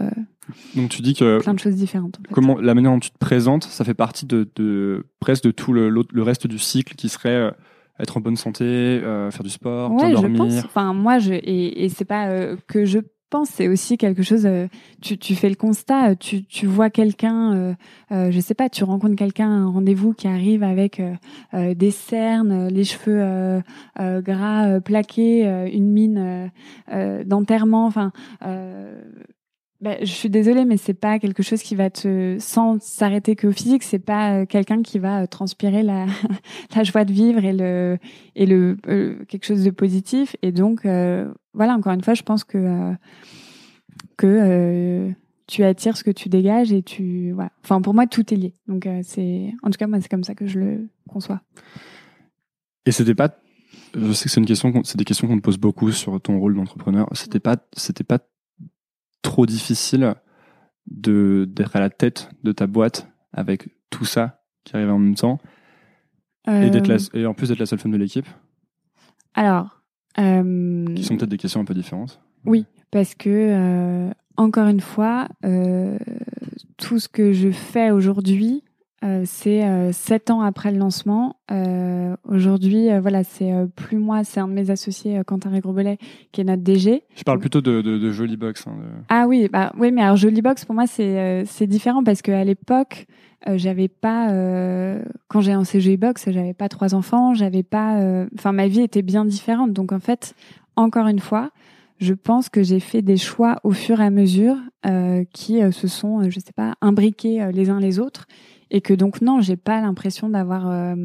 donc tu dis que plein de choses différentes. Comment la manière dont tu te présentes, ça fait partie de, de presque de tout le, le, reste du cycle qui serait euh, être en bonne santé, euh, faire du sport, ouais, dormir. Je pense. Enfin moi je et, et c'est pas euh, que je pense, c'est aussi quelque chose. tu, tu fais le constat, tu, tu vois quelqu'un, je sais pas, tu rencontres quelqu'un à un rendez-vous qui arrive avec des cernes, les cheveux gras plaqués, une mine d'enterrement, enfin bah, je suis désolée, mais c'est pas quelque chose qui va te, sans s'arrêter qu'au physique, c'est pas euh, quelqu'un qui va euh, transpirer la, la joie de vivre et le, et le, euh, quelque chose de positif. Et donc, voilà, encore une fois, je pense que, que tu attires ce que tu dégages et tu, voilà. Enfin, pour moi, tout est lié. Donc, c'est, en tout cas, moi, c'est comme ça que je le conçois. Et c'était pas, je sais que c'est une question, c'est des questions qu'on te pose beaucoup sur ton rôle d'entrepreneur. C'était pas, c'était pas trop difficile de d'être à la tête de ta boîte avec tout ça qui arrive en même temps et d'être euh. et en plus d'être la seule femme de l'équipe Alors, euh, qui sont peut-être des questions un peu différentes. Oui, parce que euh, encore une fois, tout ce que je fais aujourd'hui, euh, c'est euh, sept ans après le lancement. Euh, aujourd'hui, voilà, c'est plus moi, c'est un de mes associés, Quentin Régrebelet, qui est notre DG. Je parle plutôt de, de, de Jolie Box. Hein, Ah oui, bah oui, mais alors Jolie Box pour moi c'est c'est différent parce qu'à l'époque, j'avais pas quand j'ai lancé Jolie Box, j'avais pas trois enfants, j'avais pas, enfin ma vie était bien différente. Donc en fait, encore une fois, je pense que j'ai fait des choix au fur et à mesure qui se sont, je sais pas, imbriqués les uns les autres et que donc non, j'ai pas l'impression d'avoir. Euh,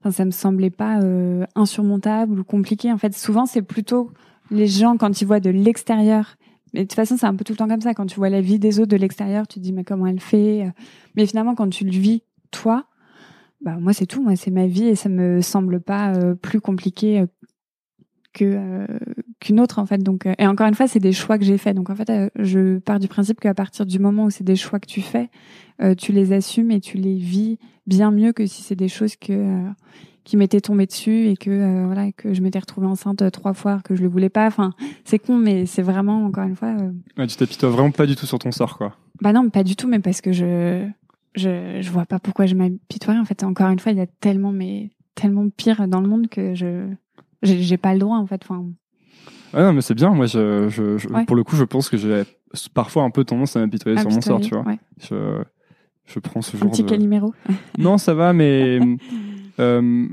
enfin, ça me semblait pas euh, insurmontable ou compliqué. En fait, souvent c'est plutôt les gens quand ils voient de l'extérieur. Mais de toute façon, c'est un peu tout le temps comme ça. Quand tu vois la vie des autres de l'extérieur, tu te dis mais comment elle fait. Mais finalement, quand tu le vis toi, bah moi c'est tout. Moi c'est ma vie et ça me semble pas euh, plus compliqué que qu'une autre en fait. Donc et encore une fois, c'est des choix que j'ai faits. Donc en fait, je pars du principe qu'à partir du moment où c'est des choix que tu fais, euh, tu les assumes et tu les vis bien mieux que si c'est des choses que euh, qui m'étaient tombées dessus et que euh, voilà que je m'étais retrouvée enceinte trois fois que je le voulais pas. Enfin, c'est con, mais c'est vraiment encore une fois. Ouais, tu t'apitoies vraiment pas du tout sur ton sort, quoi. Bah non, pas du tout, mais parce que je je je vois pas pourquoi je m'apitoie. En fait, encore une fois, il y a tellement mais tellement pire dans le monde que je j'ai pas le droit en fait. Enfin. Ouais, non, mais c'est bien. Moi, je, je, pour le coup, je pense que j'ai parfois un peu tendance à m'apitoyer sur mon sort, tu vois. Je, je prends ce genre Un petit de... Non, ça va, mais euh,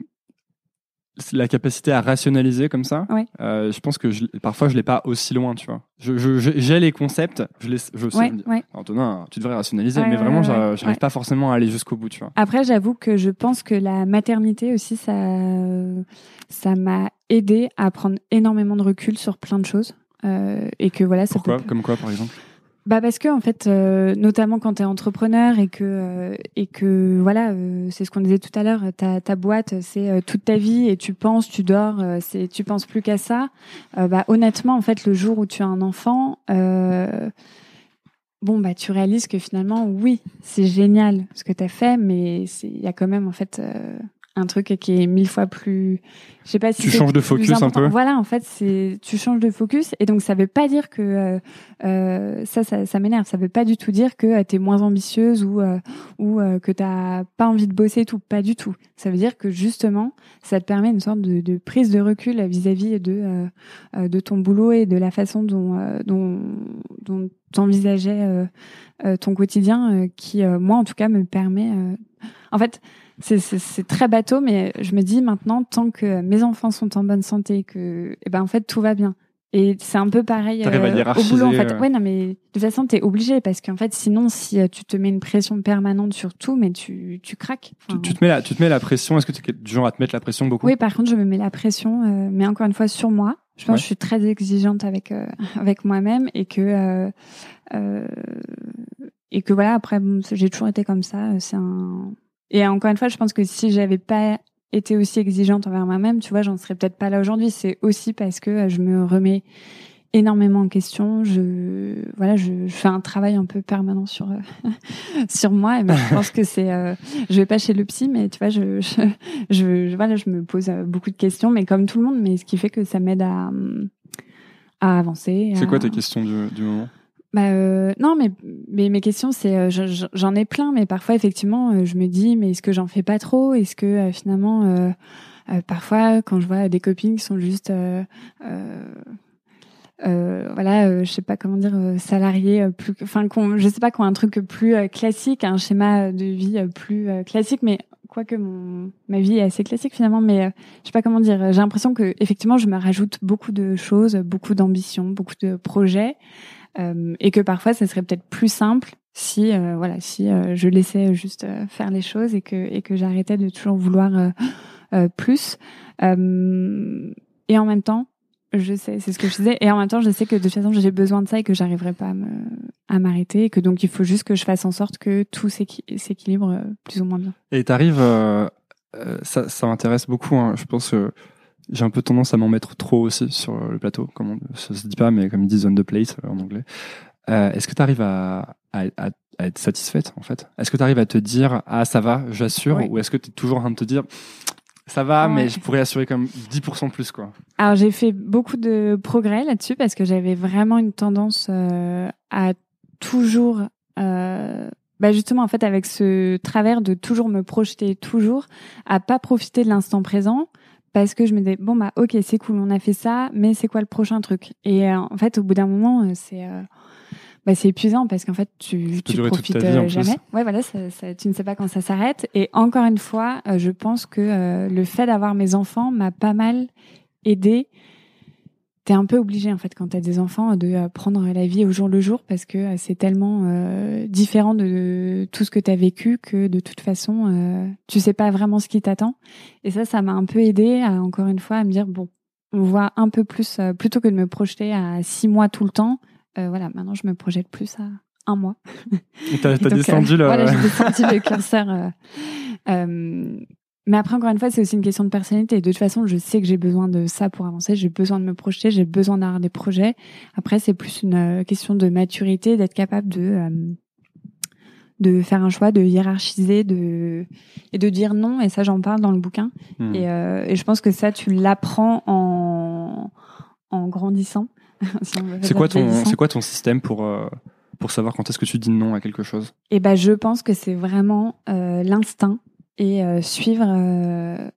la capacité à rationaliser comme ça, euh, je pense que je, parfois je l'ai pas aussi loin, tu vois. J'ai je, les concepts, je les, je sais. Antonin, tu devrais rationaliser, mais vraiment, j'arrive pas forcément à aller jusqu'au bout, tu vois. Après, j'avoue que je pense que la maternité aussi, ça, ça m'a aidé à prendre énormément de recul sur plein de choses. Euh, et que voilà, ça Pourquoi? Comme quoi, par exemple? Bah parce que en fait, euh, notamment quand tu es entrepreneur et que euh, et que voilà, euh, c'est ce qu'on disait tout à l'heure, ta, ta boîte c'est toute ta vie et tu penses, tu dors, c'est tu penses plus qu'à ça. bah honnêtement, en fait, le jour où tu as un enfant, bon bah tu réalises que finalement oui, c'est génial ce que tu as fait, mais il y a quand même en fait un truc qui est mille fois plus je sais pas si tu changes de focus un peu voilà en fait c'est tu changes de focus et donc ça veut pas dire que euh, euh ça ça, ça m'énerve. Ça veut pas du tout dire que euh, tu es moins ambitieuse ou euh, ou que t'as pas envie de bosser et tout. Pas du tout. Ça veut dire que justement ça te permet une sorte de, de prise de recul vis-à-vis de de ton boulot et de la façon dont dont dont t'envisageais ton quotidien qui moi en tout cas me permet en fait c'est très bateau, mais je me dis maintenant, tant que mes enfants sont en bonne santé, que, eh ben en fait tout va bien. Et c'est un peu pareil euh, au boulot en fait. Euh. Ouais, non, mais de toute façon, t'es obligé parce qu'en fait, sinon, si euh, tu te mets une pression permanente sur tout, mais tu, tu craques. tu, te mets la, tu te mets la pression. Est-ce que tu es du genre à te mettre la pression beaucoup? Oui, par contre, je me mets la pression, mais encore une fois sur moi. Je pense que je suis très exigeante avec avec moi-même et que et que voilà. Après, j'ai toujours été comme ça. C'est un et encore une fois, je pense que si j'avais pas été aussi exigeante envers moi-même, tu vois, j'en serais peut-être pas là aujourd'hui. C'est aussi parce que euh, je me remets énormément en question. Je voilà, je, fais un travail un peu permanent sur euh, sur moi. Et ben, je pense que c'est, euh, je vais pas chez le psy, mais tu vois, je je, je voilà, je me pose beaucoup de questions, mais comme tout le monde, mais ce qui fait que ça m'aide à à avancer. C'est quoi tes questions du, du moment? Bah euh, non, mais, mais mes questions, c'est euh, j'en ai plein, mais parfois effectivement, euh, je me dis, mais est-ce que j'en fais pas trop? Est-ce que finalement, parfois, quand je vois des copines qui sont juste, voilà, je sais pas comment dire, salariés, plus, enfin, je sais pas, qui ont un truc plus classique, un schéma de vie plus classique, mais quoique mon ma vie est assez classique finalement, mais je sais pas comment dire. J'ai l'impression que effectivement, je me rajoute beaucoup de choses, beaucoup d'ambitions, beaucoup de projets. Euh, et que parfois ça serait peut-être plus simple si euh, voilà si euh, je laissais juste faire les choses et que et que j'arrêtais de toujours vouloir plus et en même temps je sais c'est ce que je disais et en même temps je sais que de toute façon j'ai besoin de ça et que j'arriverai pas à m'arrêter et que donc il faut juste que je fasse en sorte que tout s'équilibre plus ou moins bien et t'arrives ça ça m'intéresse beaucoup hein. je pense j'ai un peu tendance à m'en mettre trop aussi sur le plateau, comme on, ça se dit pas, mais comme ils disent on the plate euh, en anglais. Euh, Est-ce que tu arrives à, à, à, être satisfaite en fait? Est-ce que tu arrives à te dire ah ça va, j'assure, ou est-ce que tu es toujours en train de te dire ça va, mais je pourrais assurer comme 10% plus quoi? Alors j'ai fait beaucoup de progrès là-dessus parce que j'avais vraiment une tendance euh, à toujours euh, bah justement en fait avec ce travers de toujours me projeter toujours à pas profiter de l'instant présent parce que je me disais bon bah ok c'est cool on a fait ça mais c'est quoi le prochain truc? Et euh, en fait au bout d'un moment euh, c'est euh, bah, c'est épuisant parce qu'en fait tu tu profites jamais. Ouais voilà ça, ça, tu ne sais pas quand ça s'arrête. Et encore une fois je pense que le fait d'avoir mes enfants m'a pas mal aidé t'es un peu obligé en fait quand t'as des enfants de euh, prendre la vie au jour le jour parce que euh, c'est tellement euh, différent de tout ce que t'as vécu que de toute façon euh, tu sais pas vraiment ce qui t'attend. Et ça ça m'a un peu aidé à encore une fois à me dire bon on voit un peu plus plutôt que de me projeter à six mois tout le temps voilà maintenant je me projette plus à un mois. T'as descendu le voilà j'ai descendu le curseur mais après, encore une fois, c'est aussi une question de personnalité. De toute façon, je sais que j'ai besoin de ça pour avancer. J'ai besoin de me projeter. J'ai besoin d'avoir des projets. Après, c'est plus une euh, question de maturité, d'être capable de euh, de faire un choix, de hiérarchiser, de et de dire non. Et ça, j'en parle dans le bouquin. Hmm. Et, euh, et, je pense que ça, tu l'apprends en en grandissant. c'est quoi ton c'est quoi ton système pour pour savoir quand est-ce que tu dis non à quelque chose? Eh ben, je pense que c'est vraiment l'instinct et euh, suivre. Euh,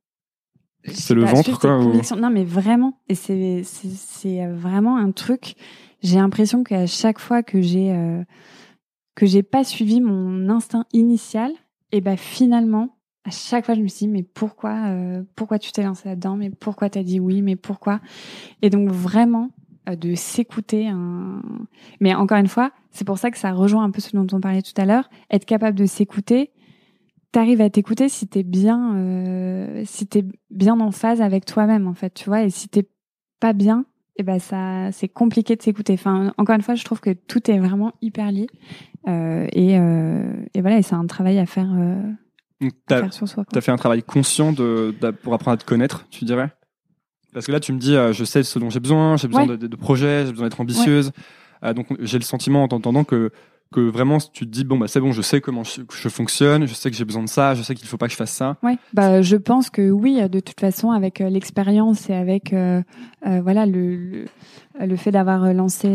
c'est le ventre, quoi Non, mais vraiment. Et c'est c'est vraiment un truc. J'ai l'impression qu'à chaque fois que j'ai euh, que j'ai pas suivi mon instinct initial, et ben finalement, à chaque fois, je me suis dit mais pourquoi pourquoi tu t'es lancé là-dedans? Mais pourquoi t'as dit oui? Mais pourquoi? Et donc vraiment de s'écouter. Un... Mais encore une fois, c'est pour ça que ça rejoint un peu ce dont on parlait tout à l'heure, être capable de s'écouter t'arrives à t'écouter si t'es bien, euh, si t'es bien en phase avec toi-même en fait, tu vois. Et si t'es pas bien, et eh ben ça, c'est compliqué de s'écouter. Enfin, encore une fois, je trouve que tout est vraiment hyper lié. Euh, et, euh, et voilà, et c'est un travail à faire, faire sur soi. T'as fait un travail conscient de, pour apprendre à te connaître, tu dirais? Parce que là, tu me dis, je sais ce dont j'ai besoin, j'ai besoin de, de, projets, j'ai besoin d'être ambitieuse. Donc, j'ai le sentiment en t'entendant que que vraiment tu te dis bon bah c'est bon je sais comment je, fonctionne je sais que j'ai besoin de ça je sais qu'il faut pas que je fasse ça. Ouais. Bah je pense que oui de toute façon avec euh, l'expérience et avec euh, euh, voilà le, le, fait d'avoir lancé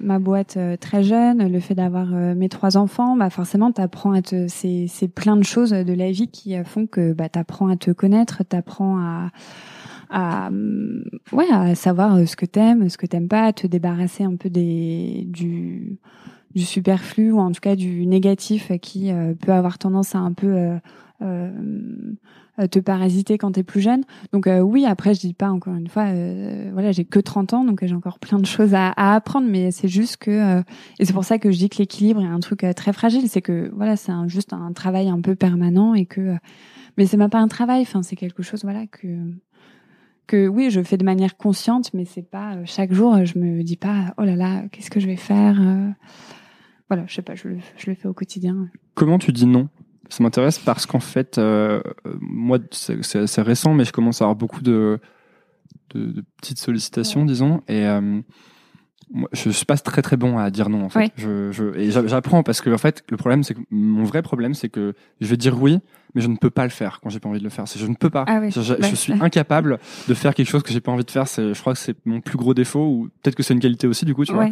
ma boîte très jeune le fait d'avoir mes trois enfants bah forcément t'apprends à te c'est c'est plein de choses de la vie qui font que bah t'apprends à te connaître t'apprends à à ouais à savoir ce que t'aimes ce que t'aimes pas à te débarrasser un peu des du du superflu ou en tout cas du négatif qui peut avoir tendance à un peu te parasiter quand tu es plus jeune. Donc oui, après je dis pas encore une fois, voilà, j'ai que 30 ans, donc j'ai encore plein de choses à, à apprendre, mais c'est juste que et c'est pour ça que je dis que l'équilibre est un truc très fragile, c'est que voilà, c'est juste un travail un peu permanent et que mais c'est même pas un travail, enfin c'est quelque chose voilà que que oui, je fais de manière consciente, mais c'est pas euh, chaque jour. Euh, je me dis pas, oh là là, qu'est-ce que je vais faire euh. Voilà, je sais pas, je le, je le fais au quotidien. Comment tu dis non? Ça m'intéresse parce qu'en fait, moi, c'est assez récent, mais je commence à avoir beaucoup de, de, petites sollicitations, disons, et moi, je suis pas très très bon à dire non en fait. Je, je, et j'apprends parce que en fait le problème c'est que mon vrai problème c'est que je vais dire oui mais je ne peux pas le faire quand j'ai pas envie de le faire. Je ne peux pas. Ah je, je, suis incapable de faire quelque chose que j'ai pas envie de faire. Je crois que c'est mon plus gros défaut ou peut-être que c'est une qualité aussi du coup, tu vois.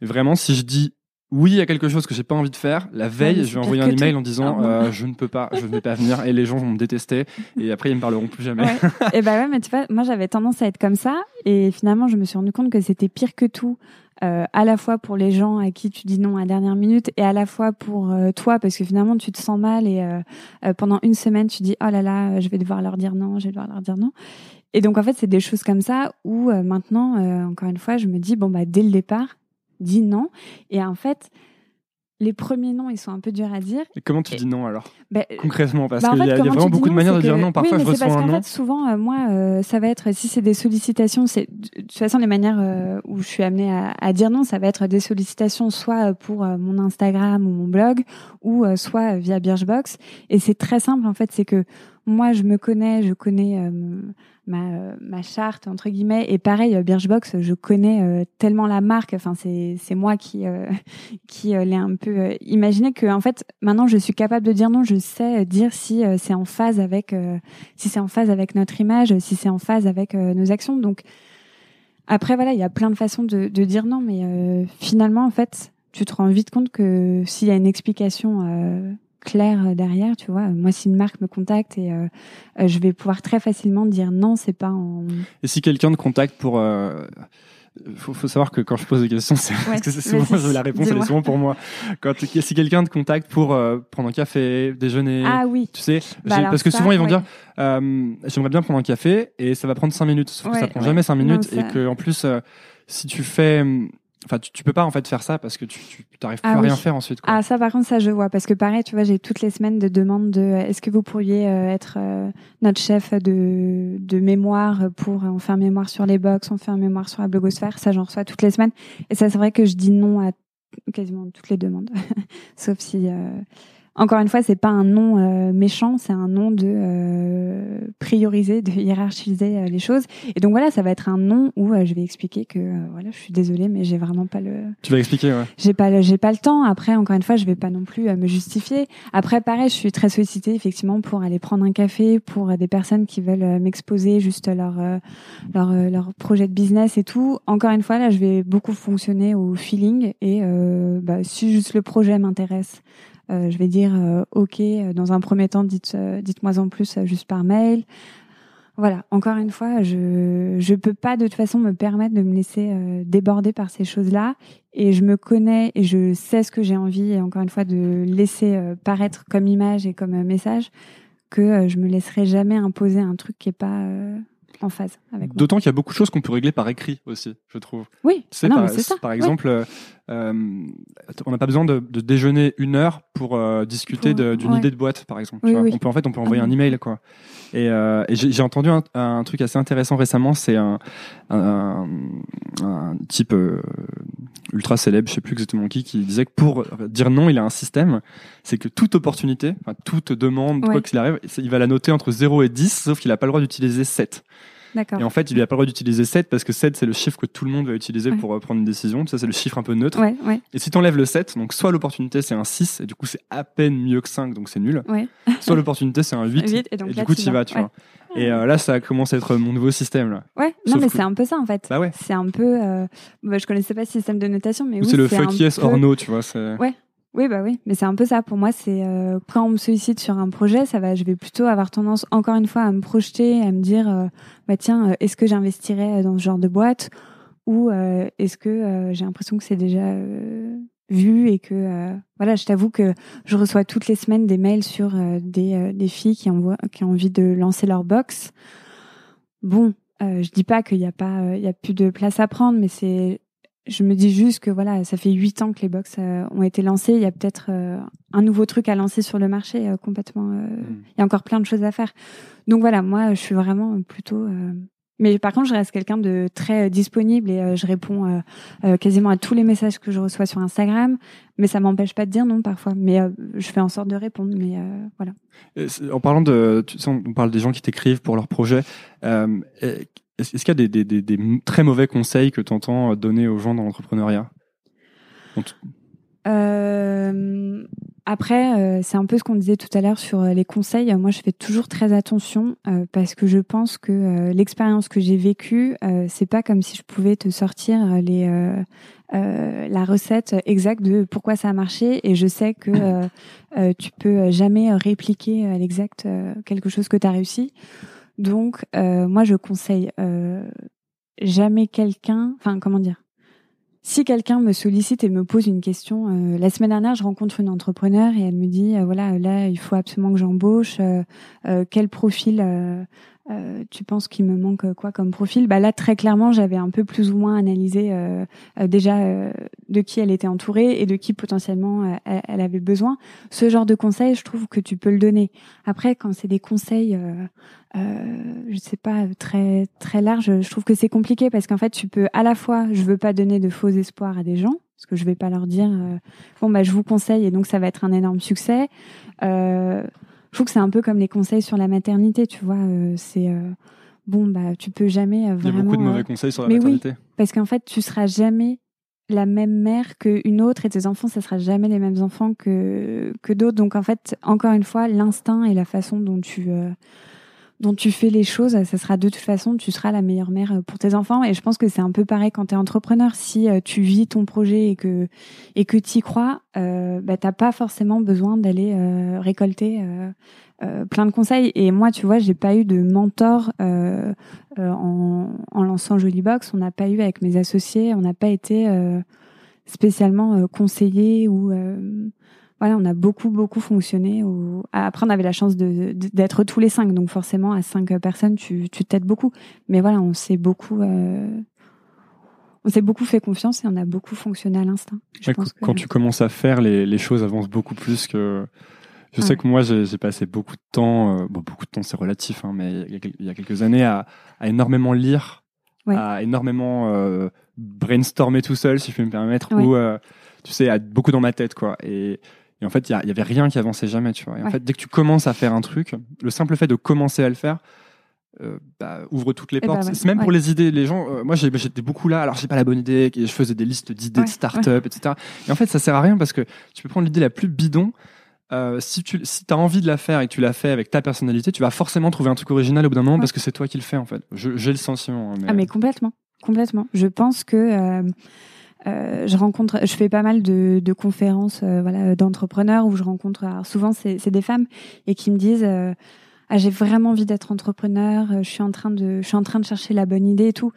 vraiment, si je dis oui à quelque chose que j'ai pas envie de faire, la veille, je vais envoyer un email en disant ah euh, je ne peux pas, je ne vais pas venir et les gens vont me détester et après ils me parleront plus jamais. et bah ouais, mais tu vois, moi j'avais tendance à être comme ça et finalement je me suis rendu compte que c'était pire que tout. Euh, à la fois pour les gens à qui tu dis non à la dernière minute et à la fois pour euh, toi parce que finalement tu te sens mal et euh, pendant une semaine tu dis oh là là je vais devoir leur dire non je vais devoir leur dire non et donc en fait c'est des choses comme ça où maintenant encore une fois je me dis bon bah dès le départ dis non et en fait les premiers noms, ils sont un peu durs à dire. Et comment tu dis non alors? Bah, Concrètement, parce bah, qu'il y, a vraiment beaucoup de manières de dire non. Parfois, oui, je reçois parce un non. Fait, souvent, euh, moi, euh, ça va être si c'est des sollicitations, c'est de toute façon les manières euh, où je suis amenée à, à, dire non, ça va être des sollicitations soit pour mon Instagram ou mon blog, ou soit via Birchbox. Et c'est très simple en fait, c'est que moi, je me connais, je connais ma, ma charte entre guillemets. Et pareil euh, Birchbox je connais euh, tellement la marque. Enfin c'est moi qui euh, qui l'ai un peu imaginé que en fait maintenant je suis capable de dire non. Je sais dire si c'est en phase avec si c'est en phase avec notre image si c'est en phase avec nos actions. Donc après voilà il y a plein de façons de, de dire non. Mais finalement en fait tu te rends vite compte que s'il y a une explication clair euh, derrière, tu vois. Moi, si une marque me contacte et euh, euh, je vais pouvoir très facilement dire non, c'est pas en. Et si quelqu'un te contacte pour euh, faut, faut, savoir que quand je pose des questions, c'est parce que c'est souvent la réponse elle est souvent pour moi. Quand si quelqu'un te contacte pour prendre un café, déjeuner, ah oui, tu sais, bah parce que souvent ils vont dire euh, j'aimerais bien prendre un café et ça va prendre cinq minutes, sauf que ça prend jamais cinq minutes et que en plus si tu fais Enfin, tu, tu peux pas en fait faire ça parce que tu, tu t'arrives plus ah à rien faire ensuite. Quoi. Ah ça par contre ça je vois parce que pareil tu vois j'ai toutes les semaines de demandes de est-ce que vous pourriez euh, être euh, notre chef de, de mémoire pour on fait un mémoire sur les box on fait un mémoire sur la blogosphère ça j'en reçois toutes les semaines et ça c'est vrai que je dis non à quasiment toutes les demandes sauf si euh, encore une fois, c'est pas un nom euh, méchant, c'est un nom de euh, prioriser, de hiérarchiser euh, les choses. Et donc voilà, ça va être un nom où je vais expliquer que voilà, je suis désolée, mais j'ai vraiment pas le. Tu vas expliquer, ouais. J'ai pas, j'ai pas le temps. Après, encore une fois, je vais pas non plus me justifier. Après, pareil, je suis très sollicitée effectivement pour aller prendre un café pour des personnes qui veulent m'exposer juste leur leur leur projet de business et tout. Encore une fois, là, je vais beaucoup fonctionner au feeling et bah, si juste le projet m'intéresse euh, je vais dire euh, OK. Euh, dans un premier temps, dites dites-moi en plus juste par mail. Voilà. Encore une fois, je je peux pas de toute façon me permettre de me laisser déborder par ces choses-là. Et je me connais et je sais ce que j'ai envie. Et encore une fois, de laisser paraître comme image et comme message que je me laisserai jamais imposer un truc qui est pas en phase avec D'autant qu'il y a beaucoup de choses qu'on peut régler par écrit aussi, je trouve. Oui, c'est ah ça. Par exemple, euh, euh, on n'a pas besoin de, de, déjeuner une heure pour euh, discuter d'une idée de boîte, par exemple. tu vois. On peut en fait, on peut envoyer ah un email, quoi. Et, euh, et j'ai entendu un, un, truc assez intéressant récemment. C'est un, un, un, type ultra célèbre, je sais plus exactement qui, qui disait que pour dire non, il a un système. C'est que toute opportunité, toute demande, quoi qu'il arrive, il va la noter entre 0 et 10, sauf qu'il n'a pas le droit d'utiliser 7. Et en fait, il n'a pas le droit d'utiliser 7 parce que 7, c'est le chiffre que tout le monde va utiliser pour euh, prendre une décision. Ça, c'est le chiffre un peu neutre. Ouais, ouais. Et si tu enlèves le 7, donc soit l'opportunité, c'est un 6, et du coup, c'est à peine mieux que 5, donc c'est nul. soit l'opportunité, c'est un 8, et, du coup, tu y vas, tu vois. Et euh, là, ça commence à être mon nouveau système. Là. Ouais, non, mais c'est un peu ça en fait. Bah ouais. C'est un peu. Euh... Bah, je connaissais pas ce système de notation, mais oui, c'est le fuck yes or no, tu vois. Ouais, oui, bah oui, mais c'est un peu ça. Pour moi, c'est euh, quand on me sollicite sur un projet, ça va. Je vais plutôt avoir tendance, encore une fois, à me projeter, à me dire, euh, bah tiens, euh, est-ce que j'investirais dans ce genre de boîte ou est-ce que j'ai l'impression que c'est déjà vu et que voilà, je t'avoue que je reçois toutes les semaines des mails sur des, des filles qui, envoient, qui ont envie de lancer leur box. Bon, je dis pas qu'il n'y a pas, il y a plus de place à prendre, mais c'est je me dis juste que voilà, ça fait huit ans que les box euh, ont été lancées. Il y a peut-être euh, un nouveau truc à lancer sur le marché euh, complètement. Hmm. Il y a encore plein de choses à faire. Donc voilà, moi, je suis vraiment plutôt. Mais par contre, je reste quelqu'un de très disponible et je réponds quasiment à tous les messages que je reçois sur Instagram. Mais ça m'empêche pas de dire non parfois. Mais je fais en sorte de répondre. Mais voilà. En parlant de, tu sais, on parle des gens qui t'écrivent pour leurs projets. Est-ce qu'il y a des, très mauvais conseils que tu entends donner aux gens dans l'entrepreneuriat? Euh, après, euh, c'est un peu ce qu'on disait tout à l'heure sur euh, les conseils. Moi, je fais toujours très attention parce que je pense que l'expérience que j'ai vécue, c'est pas comme si je pouvais te sortir la recette exacte de pourquoi ça a marché. Et je sais que tu peux jamais répliquer à l'exact quelque chose que tu as réussi. Donc, euh, moi, je conseille euh, jamais quelqu'un. Enfin, comment dire? Si quelqu'un me sollicite et me pose une question, euh, la semaine dernière, je rencontre une entrepreneur et elle me dit voilà, là, il faut absolument que j'embauche. quel profil euh, tu penses qu'il me manque quoi comme profil? Bah là, très clairement, j'avais un peu plus ou moins analysé euh, euh, déjà de qui elle était entourée et de qui potentiellement elle, avait besoin. Ce genre de conseils, je trouve que tu peux le donner. Après, quand c'est des conseils, je sais pas très très larges, je trouve que c'est compliqué parce qu'en fait, tu peux à la fois, je veux pas donner de faux espoirs à des gens parce que je vais pas leur dire bon bah je vous conseille et donc ça va être un énorme succès. Euh, je trouve que c'est un peu comme les conseils sur la maternité, tu vois. Euh, c'est euh, bon, bah, tu peux jamais vraiment. Il y a beaucoup de mauvais conseils sur la maternité. parce qu'en fait, tu seras jamais la même mère qu'une autre et tes enfants, ça sera jamais les mêmes enfants que que d'autres. Donc en fait, encore une fois, l'instinct et la façon dont tu euh, dont tu fais les choses, ça sera de toute façon, tu seras la meilleure mère euh, pour tes enfants. Et je pense que c'est un peu pareil quand tu es entrepreneur. Si euh, tu vis ton projet et que et que tu y crois, euh, bah, t'as pas forcément besoin d'aller euh, récolter plein de conseils. Et moi, tu vois, j'ai pas eu de mentor en, en, lançant Jolie Box. On n'a pas eu avec mes associés, on n'a pas été spécialement conseillé ou voilà, on a beaucoup, beaucoup fonctionné. Après, on avait la chance d'être tous les cinq. Donc, forcément, à cinq personnes, tu t'aides beaucoup. Mais voilà, on s'est beaucoup, euh, on s'est beaucoup fait confiance et on a beaucoup fonctionné à l'instinct. quand tu commences à faire, les, choses avancent beaucoup plus que. Je sais que moi, j'ai passé beaucoup de temps, euh, bon, beaucoup de temps, c'est relatif, hein, mais il y, a, quelques années, à, énormément lire, à énormément euh, brainstormer tout seul, si je peux me permettre, ou, tu sais, à beaucoup dans ma tête, quoi. Et et en fait, il y, avait rien qui avançait jamais, tu vois. Et en fait, dès que tu commences à faire un truc, le simple fait de commencer à le faire, euh, bah, ouvre toutes les eh portes. Ben c'est même pour les idées. Les gens, euh, moi j'étais beaucoup là, alors j'ai pas la bonne idée, je faisais des listes d'idées de start-up, etc. Et en fait, ça sert à rien parce que tu peux prendre l'idée la plus bidon. Euh, si tu si as envie de la faire et que tu la fais avec ta personnalité, tu vas forcément trouver un truc original au bout d'un moment parce que c'est toi qui le fais en fait. J'ai le sentiment. Hein, mais... Ah mais complètement, complètement. Je pense que euh, je rencontre, je fais pas mal de, conférences, euh, voilà, d'entrepreneurs où je rencontre. Souvent, c'est des femmes et qui me disent. Euh, ah, j'ai vraiment envie d'être entrepreneur. Je suis en train de, je suis en train de chercher la bonne idée et tout.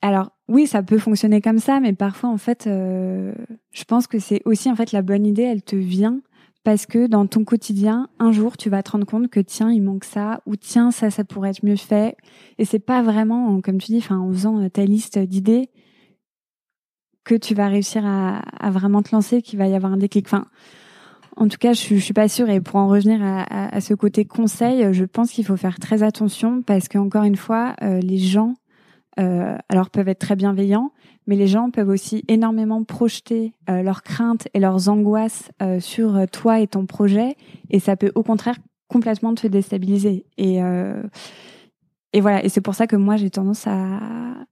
Alors oui, ça peut fonctionner comme ça, mais parfois en fait, je pense que c'est aussi en fait la bonne idée, elle te vient parce que dans ton quotidien, un jour, tu vas te rendre compte que tiens, il manque ça, ou tiens, ça, ça pourrait être mieux fait. Et c'est pas vraiment, comme tu dis, en faisant ta liste d'idées, que tu vas réussir à, vraiment te lancer, qu'il va y avoir un déclic. En tout cas, je, je suis pas sûre. Et pour en revenir à, ce côté conseil, je pense qu'il faut faire très attention parce qu'encore une fois, euh, les gens, euh, alors peuvent être très bienveillants, mais les gens peuvent aussi énormément projeter euh, leurs craintes et leurs angoisses sur toi et ton projet, et ça peut au contraire complètement te déstabiliser. Et voilà. Et c'est pour ça que moi j'ai tendance à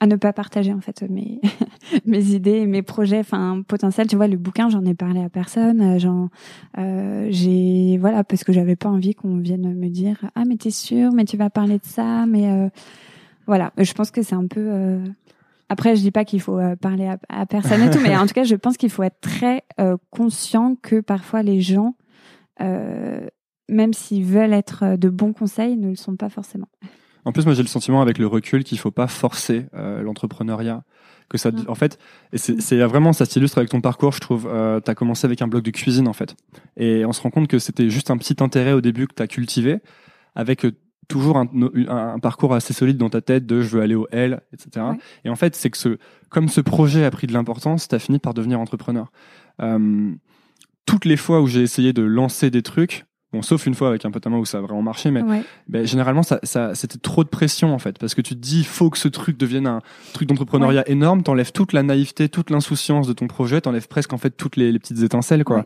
à ne pas partager en fait mes mes idées, mes projets, enfin potentiels. Tu vois, le bouquin, j'en ai parlé à personne. Euh, j'en, euh, j'ai voilà parce que j'avais pas envie qu'on vienne me dire ah mais t'es sûr, mais tu vas parler de ça, mais euh, voilà. Je pense que c'est un peu. Euh... Après, je dis pas qu'il faut euh, parler à, personne et tout, mais en tout cas, je pense qu'il faut être très conscient que parfois les gens, même s'ils veulent être de bons conseils, ne le sont pas forcément. En plus, moi, j'ai le sentiment avec le recul qu'il faut pas forcer euh, l'entrepreneuriat. Que ça, Non. en fait, et c'est c'est vraiment, ça s'illustre avec ton parcours, je trouve. Euh, tu as commencé avec un blog de cuisine, en fait. Et on se rend compte que c'était juste un petit intérêt au début que tu as cultivé, avec euh, toujours un, un- un parcours assez solide dans ta tête de je veux aller au L, etc. Ouais. Et en fait, c'est que ce, comme ce projet a pris de l'importance, tu as fini par devenir entrepreneur. Euh, toutes les fois où j'ai essayé de lancer des trucs, bon, sauf une fois avec un pote à moi où ça a vraiment marché, mais Ouais. ben, généralement, ça, ça, c'était trop de pression en fait, parce que tu te dis, il faut que ce truc devienne un truc d'entrepreneuriat énorme. T'enlèves toute la naïveté, toute l'insouciance de ton projet, t'enlèves presque en fait toutes les, les petites étincelles, quoi. Ouais.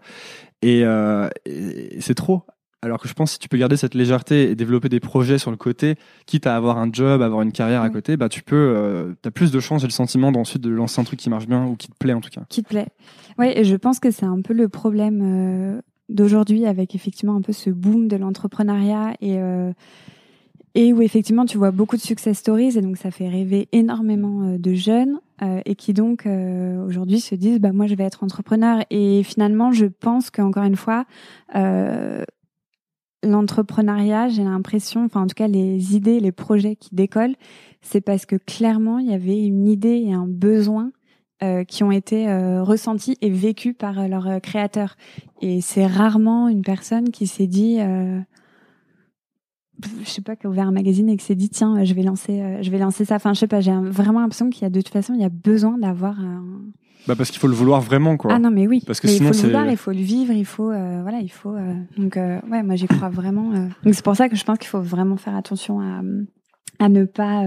Et, euh, et c'est trop. Alors que je pense que si tu peux garder cette légèreté et développer des projets sur le côté, quitte à avoir un job, avoir une carrière à côté, bah tu peux, euh, t'as plus de chances, j'ai le sentiment d'ensuite de lancer un truc qui marche bien ou qui te plaît en tout cas. qui te plaît. Ouais, et je pense que c'est un peu le problème euh, d'aujourd'hui avec effectivement un peu ce boom de l'entrepreneuriat et euh, et où effectivement tu vois beaucoup de success stories et donc ça fait rêver énormément euh, de jeunes euh, et qui donc aujourd'hui se disent bah moi je vais être entrepreneur. Et finalement je pense qu'encore une fois l'entrepreneuriat j'ai l'impression enfin en tout cas les idées les projets qui décollent c'est parce que clairement il y avait une idée et un besoin euh, qui ont été euh, ressentis et vécus par euh, leurs euh, créateurs. Et c'est rarement une personne qui s'est dit, euh, je sais pas, qui a ouvert un magazine et qui s'est dit tiens, je vais lancer, je vais lancer ça. Enfin, je sais pas, j'ai vraiment l'impression qu'il y a de toute façon, il y a besoin d'avoir un. Bah parce qu'il faut le vouloir vraiment quoi. Ah non, mais oui. Parce que mais sinon, il faut le vouloir, il faut le vivre, il faut, euh, voilà, il faut. euh, donc euh, ouais, moi j'y crois vraiment. Donc c'est pour ça que je pense qu'il faut vraiment faire attention à à ne pas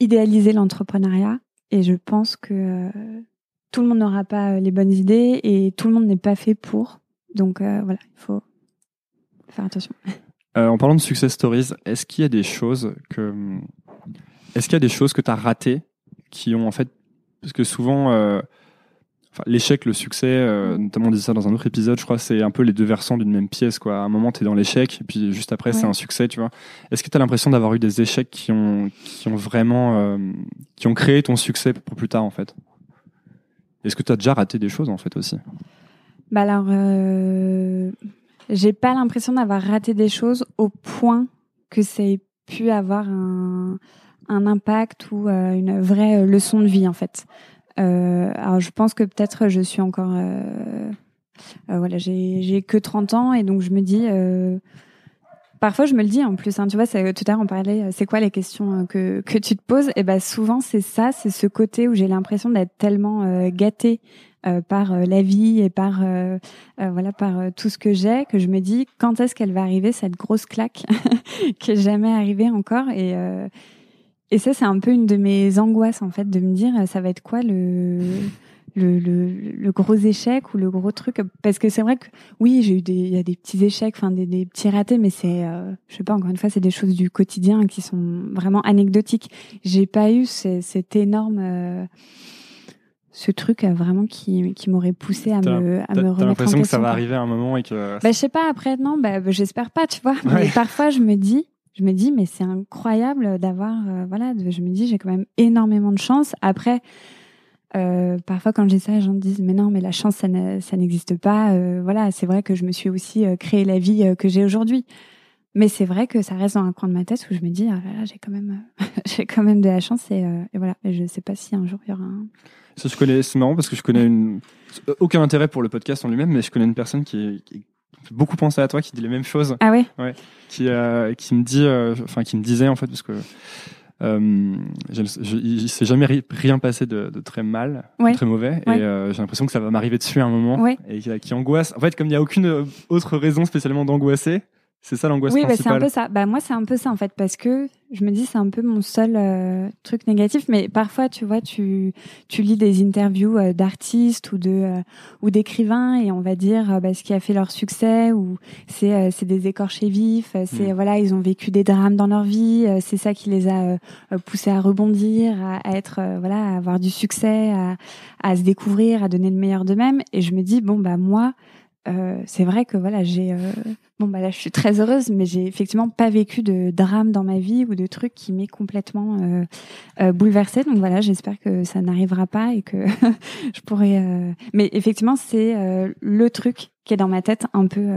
idéaliser l'entrepreneuriat. Et je pense que euh, tout le monde n'aura pas euh, les bonnes idées et tout le monde n'est pas fait pour. Donc euh, voilà, il faut faire attention. En parlant de success stories, est-ce qu'il y a des choses que est-ce qu'il y a des choses que tu as ratées qui ont en fait parce que souvent enfin, l'échec le succès euh, notamment on disait ça dans un autre épisode je crois c'est un peu les deux versants d'une même pièce quoi. À un moment tu es dans l'échec et puis juste après c'est un succès tu vois. Est-ce que tu as l'impression d'avoir eu des échecs qui ont qui ont vraiment euh, qui ont créé ton succès pour plus tard en fait? Est-ce que tu as déjà raté des choses en fait aussi? Bah alors, euh, j'ai pas l'impression d'avoir raté des choses au point que ça ait pu avoir un, un impact ou euh, une vraie leçon de vie en fait. Euh, alors je pense que peut-être je suis encore, euh, euh, voilà, j'ai que 30 ans et donc je me dis. euh, Parfois, je me le dis en plus. Hein, tu vois, tout à l'heure, on parlait. euh, C'est quoi les questions euh, que que tu te poses? Et ben, souvent, c'est ça, c'est ce côté où j'ai l'impression d'être tellement euh, gâtée euh, par euh, la vie et par euh, euh, voilà par euh, tout ce que j'ai que je me dis quand est-ce qu'elle va arriver cette grosse claque qui est jamais arrivée encore? Et euh, et ça c'est un peu une de mes angoisses en fait de me dire ça va être quoi le le, le, le gros échec ou le gros truc? Parce que c'est vrai que oui j'ai eu des il y a des petits échecs enfin des, des petits ratés mais c'est euh, je sais pas encore une fois c'est des choses du quotidien qui sont vraiment anecdotiques. J'ai pas eu ce- cet énorme euh, ce truc euh, vraiment qui, qui m'aurait poussé à me, à me remettre en l'impression que ça va arriver à un moment et que Bah, je sais pas, après, non, bah, j'espère pas, tu vois. Mais parfois, je me dis, je me dis, mais c'est incroyable d'avoir, euh, voilà, je me dis, j'ai quand même énormément de chance. Après, euh, parfois, quand dis ça, les gens me disent, mais non, mais la chance, ça ne- ça n'existe pas. Euh, voilà, c'est vrai que je me suis aussi créé la vie que j'ai aujourd'hui. Mais c'est vrai que ça reste dans un coin de ma tête où je me dis, ah j'ai quand même, j'ai quand même de la chance et, voilà. Et je sais pas si un jour il y aura un. Ça, je connais, c'est marrant parce que je connais une, aucun intérêt pour le podcast en lui-même, mais je connais une personne qui, beaucoup penser à toi, qui dit les mêmes choses, Ah ouais? qui, euh, qui me dit, euh, enfin, qui me disait en fait, parce que, euh, je, je- il s'est jamais ri- rien passé de, de très mal, Ouais. très mauvais, Ouais. et euh, j'ai l'impression que ça va m'arriver dessus à un moment, Ouais. et qui, qui angoisse. En fait, comme il n'y a aucune euh, autre raison spécialement d'angoisser, c'est ça l'angoisse Oui, bah, c'est un principale. peu ça. Bah, moi, c'est un peu ça, en fait, parce que je me dis, c'est un peu mon seul euh, truc négatif. Mais parfois, tu vois, tu, tu lis des interviews euh, d'artistes ou de euh, ou d'écrivains et on va dire bah, ce qui a fait leur succès ou c'est c'est des écorchés vifs. C'est Mm. voilà, ils ont vécu des drames dans leur vie. c'est ça qui les a poussés à rebondir, à, à être voilà, à avoir du succès, à, à se découvrir, à donner le meilleur d'eux-mêmes. Et je me dis, bon bah moi. Euh, c'est vrai que voilà j'ai euh, Bon bah là je suis très heureuse, mais j'ai effectivement pas vécu de drame dans ma vie ou de trucs qui m'aient complètement euh, bouleversée. Donc voilà, j'espère que ça n'arrivera pas et que je pourrai. Mais effectivement, c'est le truc qui est dans ma tête un peu,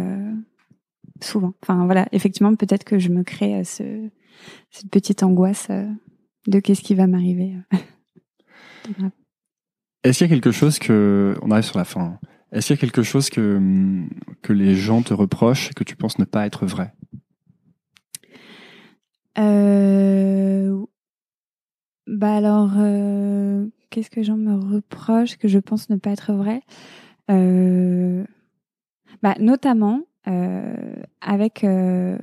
souvent. Enfin voilà, effectivement, peut-être que je me crée ce, cette petite angoisse de qu'est-ce qui va m'arriver. Est-ce qu'il y a quelque chose que, on arrive sur la fin, hein. Est-ce qu'il y a quelque chose que, que les gens te reprochent et que tu penses ne pas être vrai? Euh... Bah alors, euh... qu'est-ce que les gens me reprochent que je pense ne pas être vrai? Euh... bah, Notamment, euh, avec euh,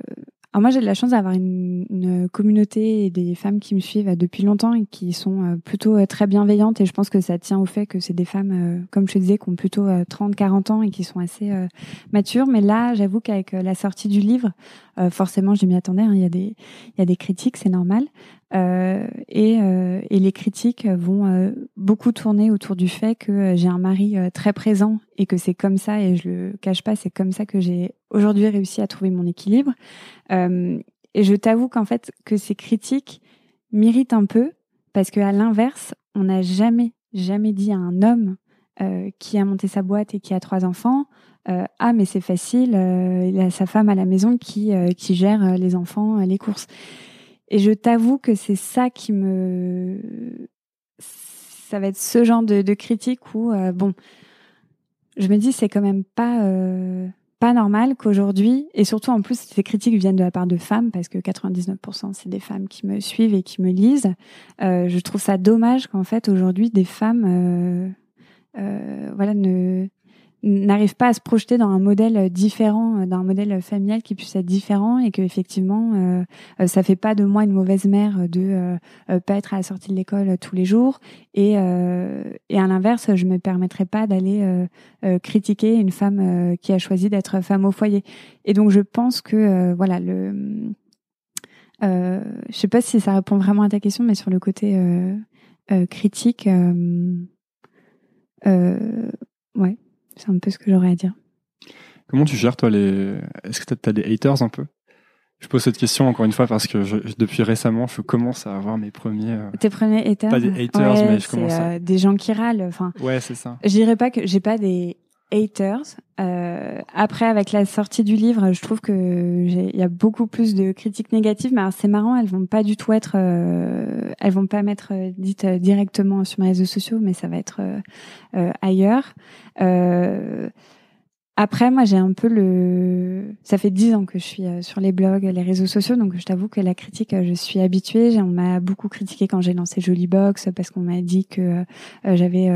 alors moi, j'ai de la chance d'avoir une, une, communauté et des femmes qui me suivent depuis longtemps et qui sont euh, plutôt euh, très bienveillantes. Et je pense que ça tient au fait que c'est des femmes, euh, comme je te disais, qui ont plutôt 30, 40 ans et qui sont assez matures. Mais là, j'avoue qu'avec la sortie du livre, forcément, je m'y attendais. Hein, il y a des, il y a des critiques, c'est normal. Euh, et, euh, et, les critiques vont euh, beaucoup tourner autour du fait que j'ai un mari très présent et que c'est comme ça, et je le cache pas, c'est comme ça que j'ai aujourd'hui réussi à trouver mon équilibre. et je t'avoue qu'en fait, que ces critiques m'irritent un peu parce qu'à l'inverse, on n'a jamais, jamais dit à un homme qui a monté sa boîte et qui a trois enfants, ah mais c'est facile, il a sa femme à la maison qui, qui gère les enfants, les courses. Et je t'avoue que c'est ça qui me, ça va être ce genre de, critique où euh, bon, je me dis c'est quand même pas euh, pas normal qu'aujourd'hui et surtout en plus ces critiques viennent de la part de femmes parce que 99% c'est des femmes qui me suivent et qui me lisent. Euh, je trouve ça dommage qu'en fait aujourd'hui des femmes voilà ne n'arrive pas à se projeter dans un modèle différent, euh, d'un modèle familial qui puisse être différent et que effectivement euh, euh, ça fait pas de moi une mauvaise mère de euh, pas être à la sortie de l'école tous les jours. Et et à l'inverse je me permettrai pas d'aller critiquer une femme qui a choisi d'être femme au foyer. Et donc je pense que voilà le euh, je sais pas si ça répond vraiment à ta question mais sur le côté critique ouais c'est un peu ce que j'aurais à dire. Comment tu gères, toi, les. Est-ce que tu as des haters un peu? Je pose cette question encore une fois parce que depuis récemment, je commence à avoir mes premiers. Euh, Tes premiers haters? Pas des haters, mais je commence à. Euh, des gens qui râlent. Enfin, ouais, c'est ça. Je dirais pas que j'ai pas des haters. Euh, après, avec la sortie du livre, je trouve que il y a beaucoup plus de critiques négatives, mais c'est marrant, elles vont pas du tout être, euh, elles vont pas m'être euh, dites euh, directement sur mes réseaux sociaux, mais ça va être ailleurs. Après, moi, j'ai un peu le. Ça fait dix ans que je suis euh, sur les blogs, les réseaux sociaux, donc je t'avoue que la critique, euh, je suis habituée. On m'a beaucoup critiqué quand j'ai lancé Box parce qu'on m'a dit que euh, j'avais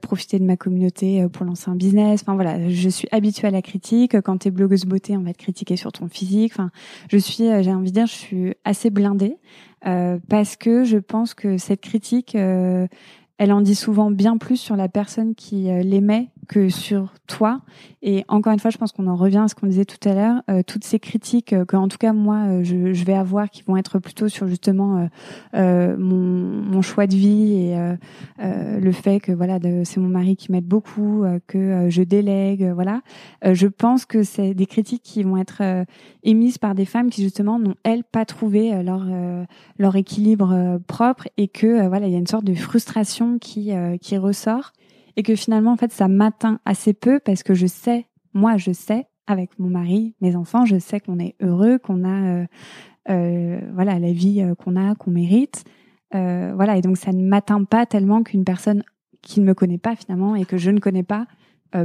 profité de ma communauté pour lancer un business. Enfin voilà, je suis habituée à la critique. Quand t'es blogueuse beauté, on va te critiquer sur ton physique. Enfin, je suis, j'ai envie de dire, je suis assez blindée parce que je pense que cette critique elle en dit souvent bien plus sur la personne qui l'émet que sur toi. Et encore une fois, je pense qu'on en revient à ce qu'on disait tout à l'heure. Euh, toutes ces critiques euh, que, en tout cas, moi, euh, je, vais avoir, qui vont être plutôt sur justement mon, mon, choix de vie et le fait que voilà, c'est mon mari qui m'aide beaucoup, que je délègue, voilà. je pense que c'est des critiques qui vont être émises par des femmes qui justement n'ont elles pas trouvé leur leur équilibre propre et que voilà, il y a une sorte de frustration qui qui ressort et que finalement en fait ça m'atteint assez peu parce que je sais, moi je sais avec mon mari, mes enfants, je sais qu'on est heureux, qu'on a euh, euh, voilà la vie euh, qu'on a, qu'on mérite, euh, voilà et donc ça ne m'atteint pas tellement qu'une personne qui ne me connaît pas finalement et que je ne connais pas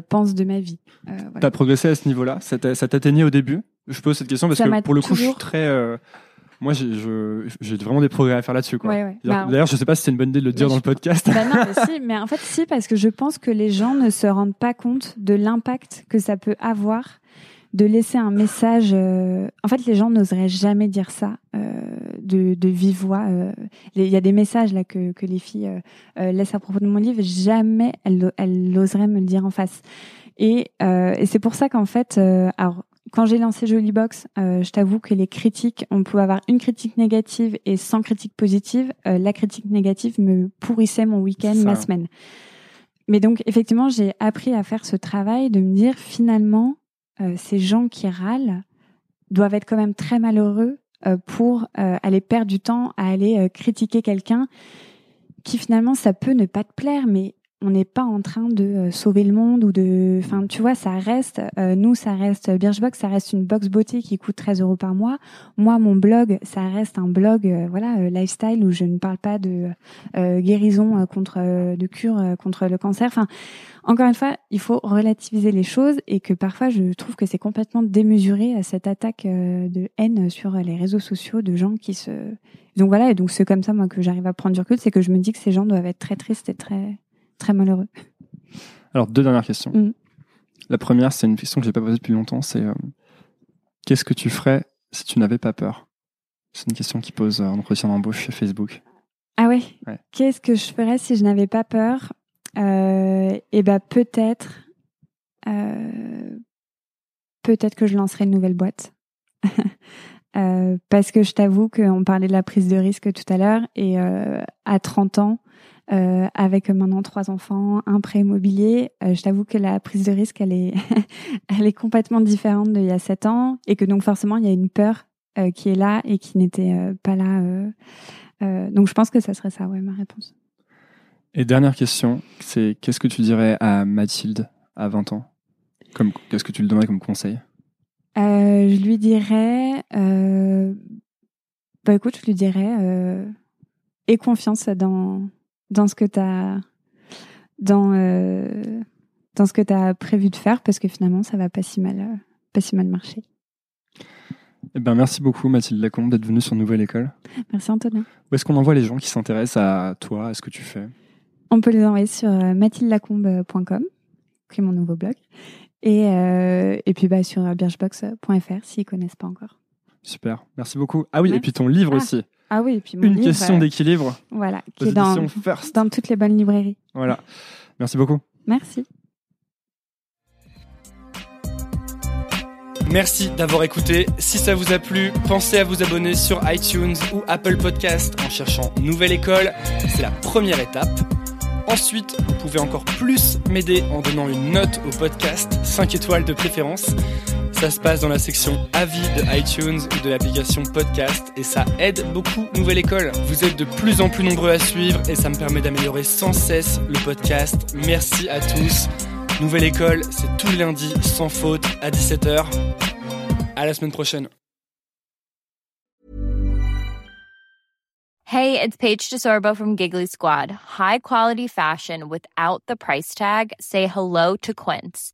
pense de ma vie. Voilà. T'as progressé à ce niveau-là? Ça t'atteignait au début? Je pose cette question parce que pour le coup je suis très moi, j'ai vraiment des progrès à faire là-dessus. Ouais, bah, D'ailleurs, je sais pas si c'est une bonne idée de le dire dans le podcast. Bah non, mais si, mais en fait, si, parce que je pense que les gens ne se rendent pas compte de l'impact que ça peut avoir de laisser un message. Euh... En fait, les gens n'oseraient jamais dire ça euh, de, de vive voix. Euh... Il y a des messages là que, que les filles laissent à propos de mon livre. Jamais elles, elles oseraient me le dire en face. Et, et c'est pour ça qu'en fait, alors quand j'ai lancé Jolie Box, euh, je t'avoue que les critiques, on pouvait avoir une critique négative et 100 critiques positives. Euh, la critique négative me pourrissait mon week-end, ma semaine. Mais donc, effectivement, j'ai appris à faire ce travail de me dire, finalement, euh, ces gens qui râlent doivent être quand même très malheureux euh, pour euh, aller perdre du temps à aller critiquer quelqu'un qui, finalement, ça peut ne pas te plaire, mais on n'est pas en train de euh, sauver le monde ou de, enfin, tu vois, ça reste, euh, nous, ça reste Birchbox, ça reste une box beauté qui coûte 13 euros par mois. Moi, mon blog, ça reste un blog, euh, voilà, lifestyle où je ne parle pas de guérison contre, de cure contre le cancer. Enfin, encore une fois, il faut relativiser les choses et que parfois, je trouve que c'est complètement démesuré à cette attaque de haine sur les réseaux sociaux de gens qui se, donc voilà, et donc c'est comme ça moi que j'arrive à prendre du recul, c'est que je me dis que ces gens doivent être très tristes et très très malheureux. Alors, deux dernières questions. Mm. La première, c'est une question que je n'ai pas posée depuis longtemps, c'est euh, qu'est-ce que tu ferais si tu n'avais pas peur? C'est une question qui pose en entretien d'embauche chez Facebook. Ah ouais, Qu'est-ce que je ferais si je n'avais pas peur? Euh, Eh ben peut-être, euh, peut-être que je lancerais une nouvelle boîte. parce que je t'avoue qu'on parlait de la prise de risque tout à l'heure et à 30 ans, euh, avec maintenant trois enfants, un prêt immobilier. Euh, je t'avoue que la prise de risque, elle est, elle est complètement différente d'il y a sept ans et que donc forcément, il y a une peur euh, qui est là et qui n'était pas là. donc je pense que ça serait ça, ouais, ma réponse. Et dernière question, c'est qu'est-ce que tu dirais à Mathilde à 20 ans? Comme, Qu'est-ce que tu lui donnerais comme conseil? Je lui dirais... bah écoute, je lui dirais... aie confiance dans dans ce que tu as dans euh, dans ce que tu as prévu de faire parce que finalement ça va pas si mal euh, pas si mal marcher. Eh ben, merci beaucoup Mathilde Lacombe d'être venue sur Nouvelle École. Merci Antonin. Où est-ce qu'on envoie les gens qui s'intéressent à toi, à ce que tu fais? On peut les envoyer sur euh, mathildelacombe.com, qui est mon nouveau blog, et, et puis bah, sur birchbox.fr s'ils connaissent pas encore. Super, merci beaucoup. Ah oui, et puis ton livre ah. aussi. Ah oui, et puis Une question d'équilibre. Voilà, qui est dans, dans toutes les bonnes librairies. Voilà. Merci beaucoup. Merci. Merci d'avoir écouté. Si ça vous a plu, pensez à vous abonner sur iTunes ou Apple Podcast en cherchant Nouvelle École. C'est la première étape. Ensuite, vous pouvez encore plus m'aider en donnant une note au podcast, 5 étoiles de préférence. Ça se passe dans la section avis de iTunes ou de l'application podcast et ça aide beaucoup Nouvelle École. Vous êtes de plus en plus nombreux à suivre et ça me permet d'améliorer sans cesse le podcast. Merci à tous. Nouvelle École, c'est tous les lundis sans faute à 17h. À la semaine prochaine. Hey, it's Paige DeSorbo from Giggly Squad. High quality fashion without the price tag. Say hello to Quince.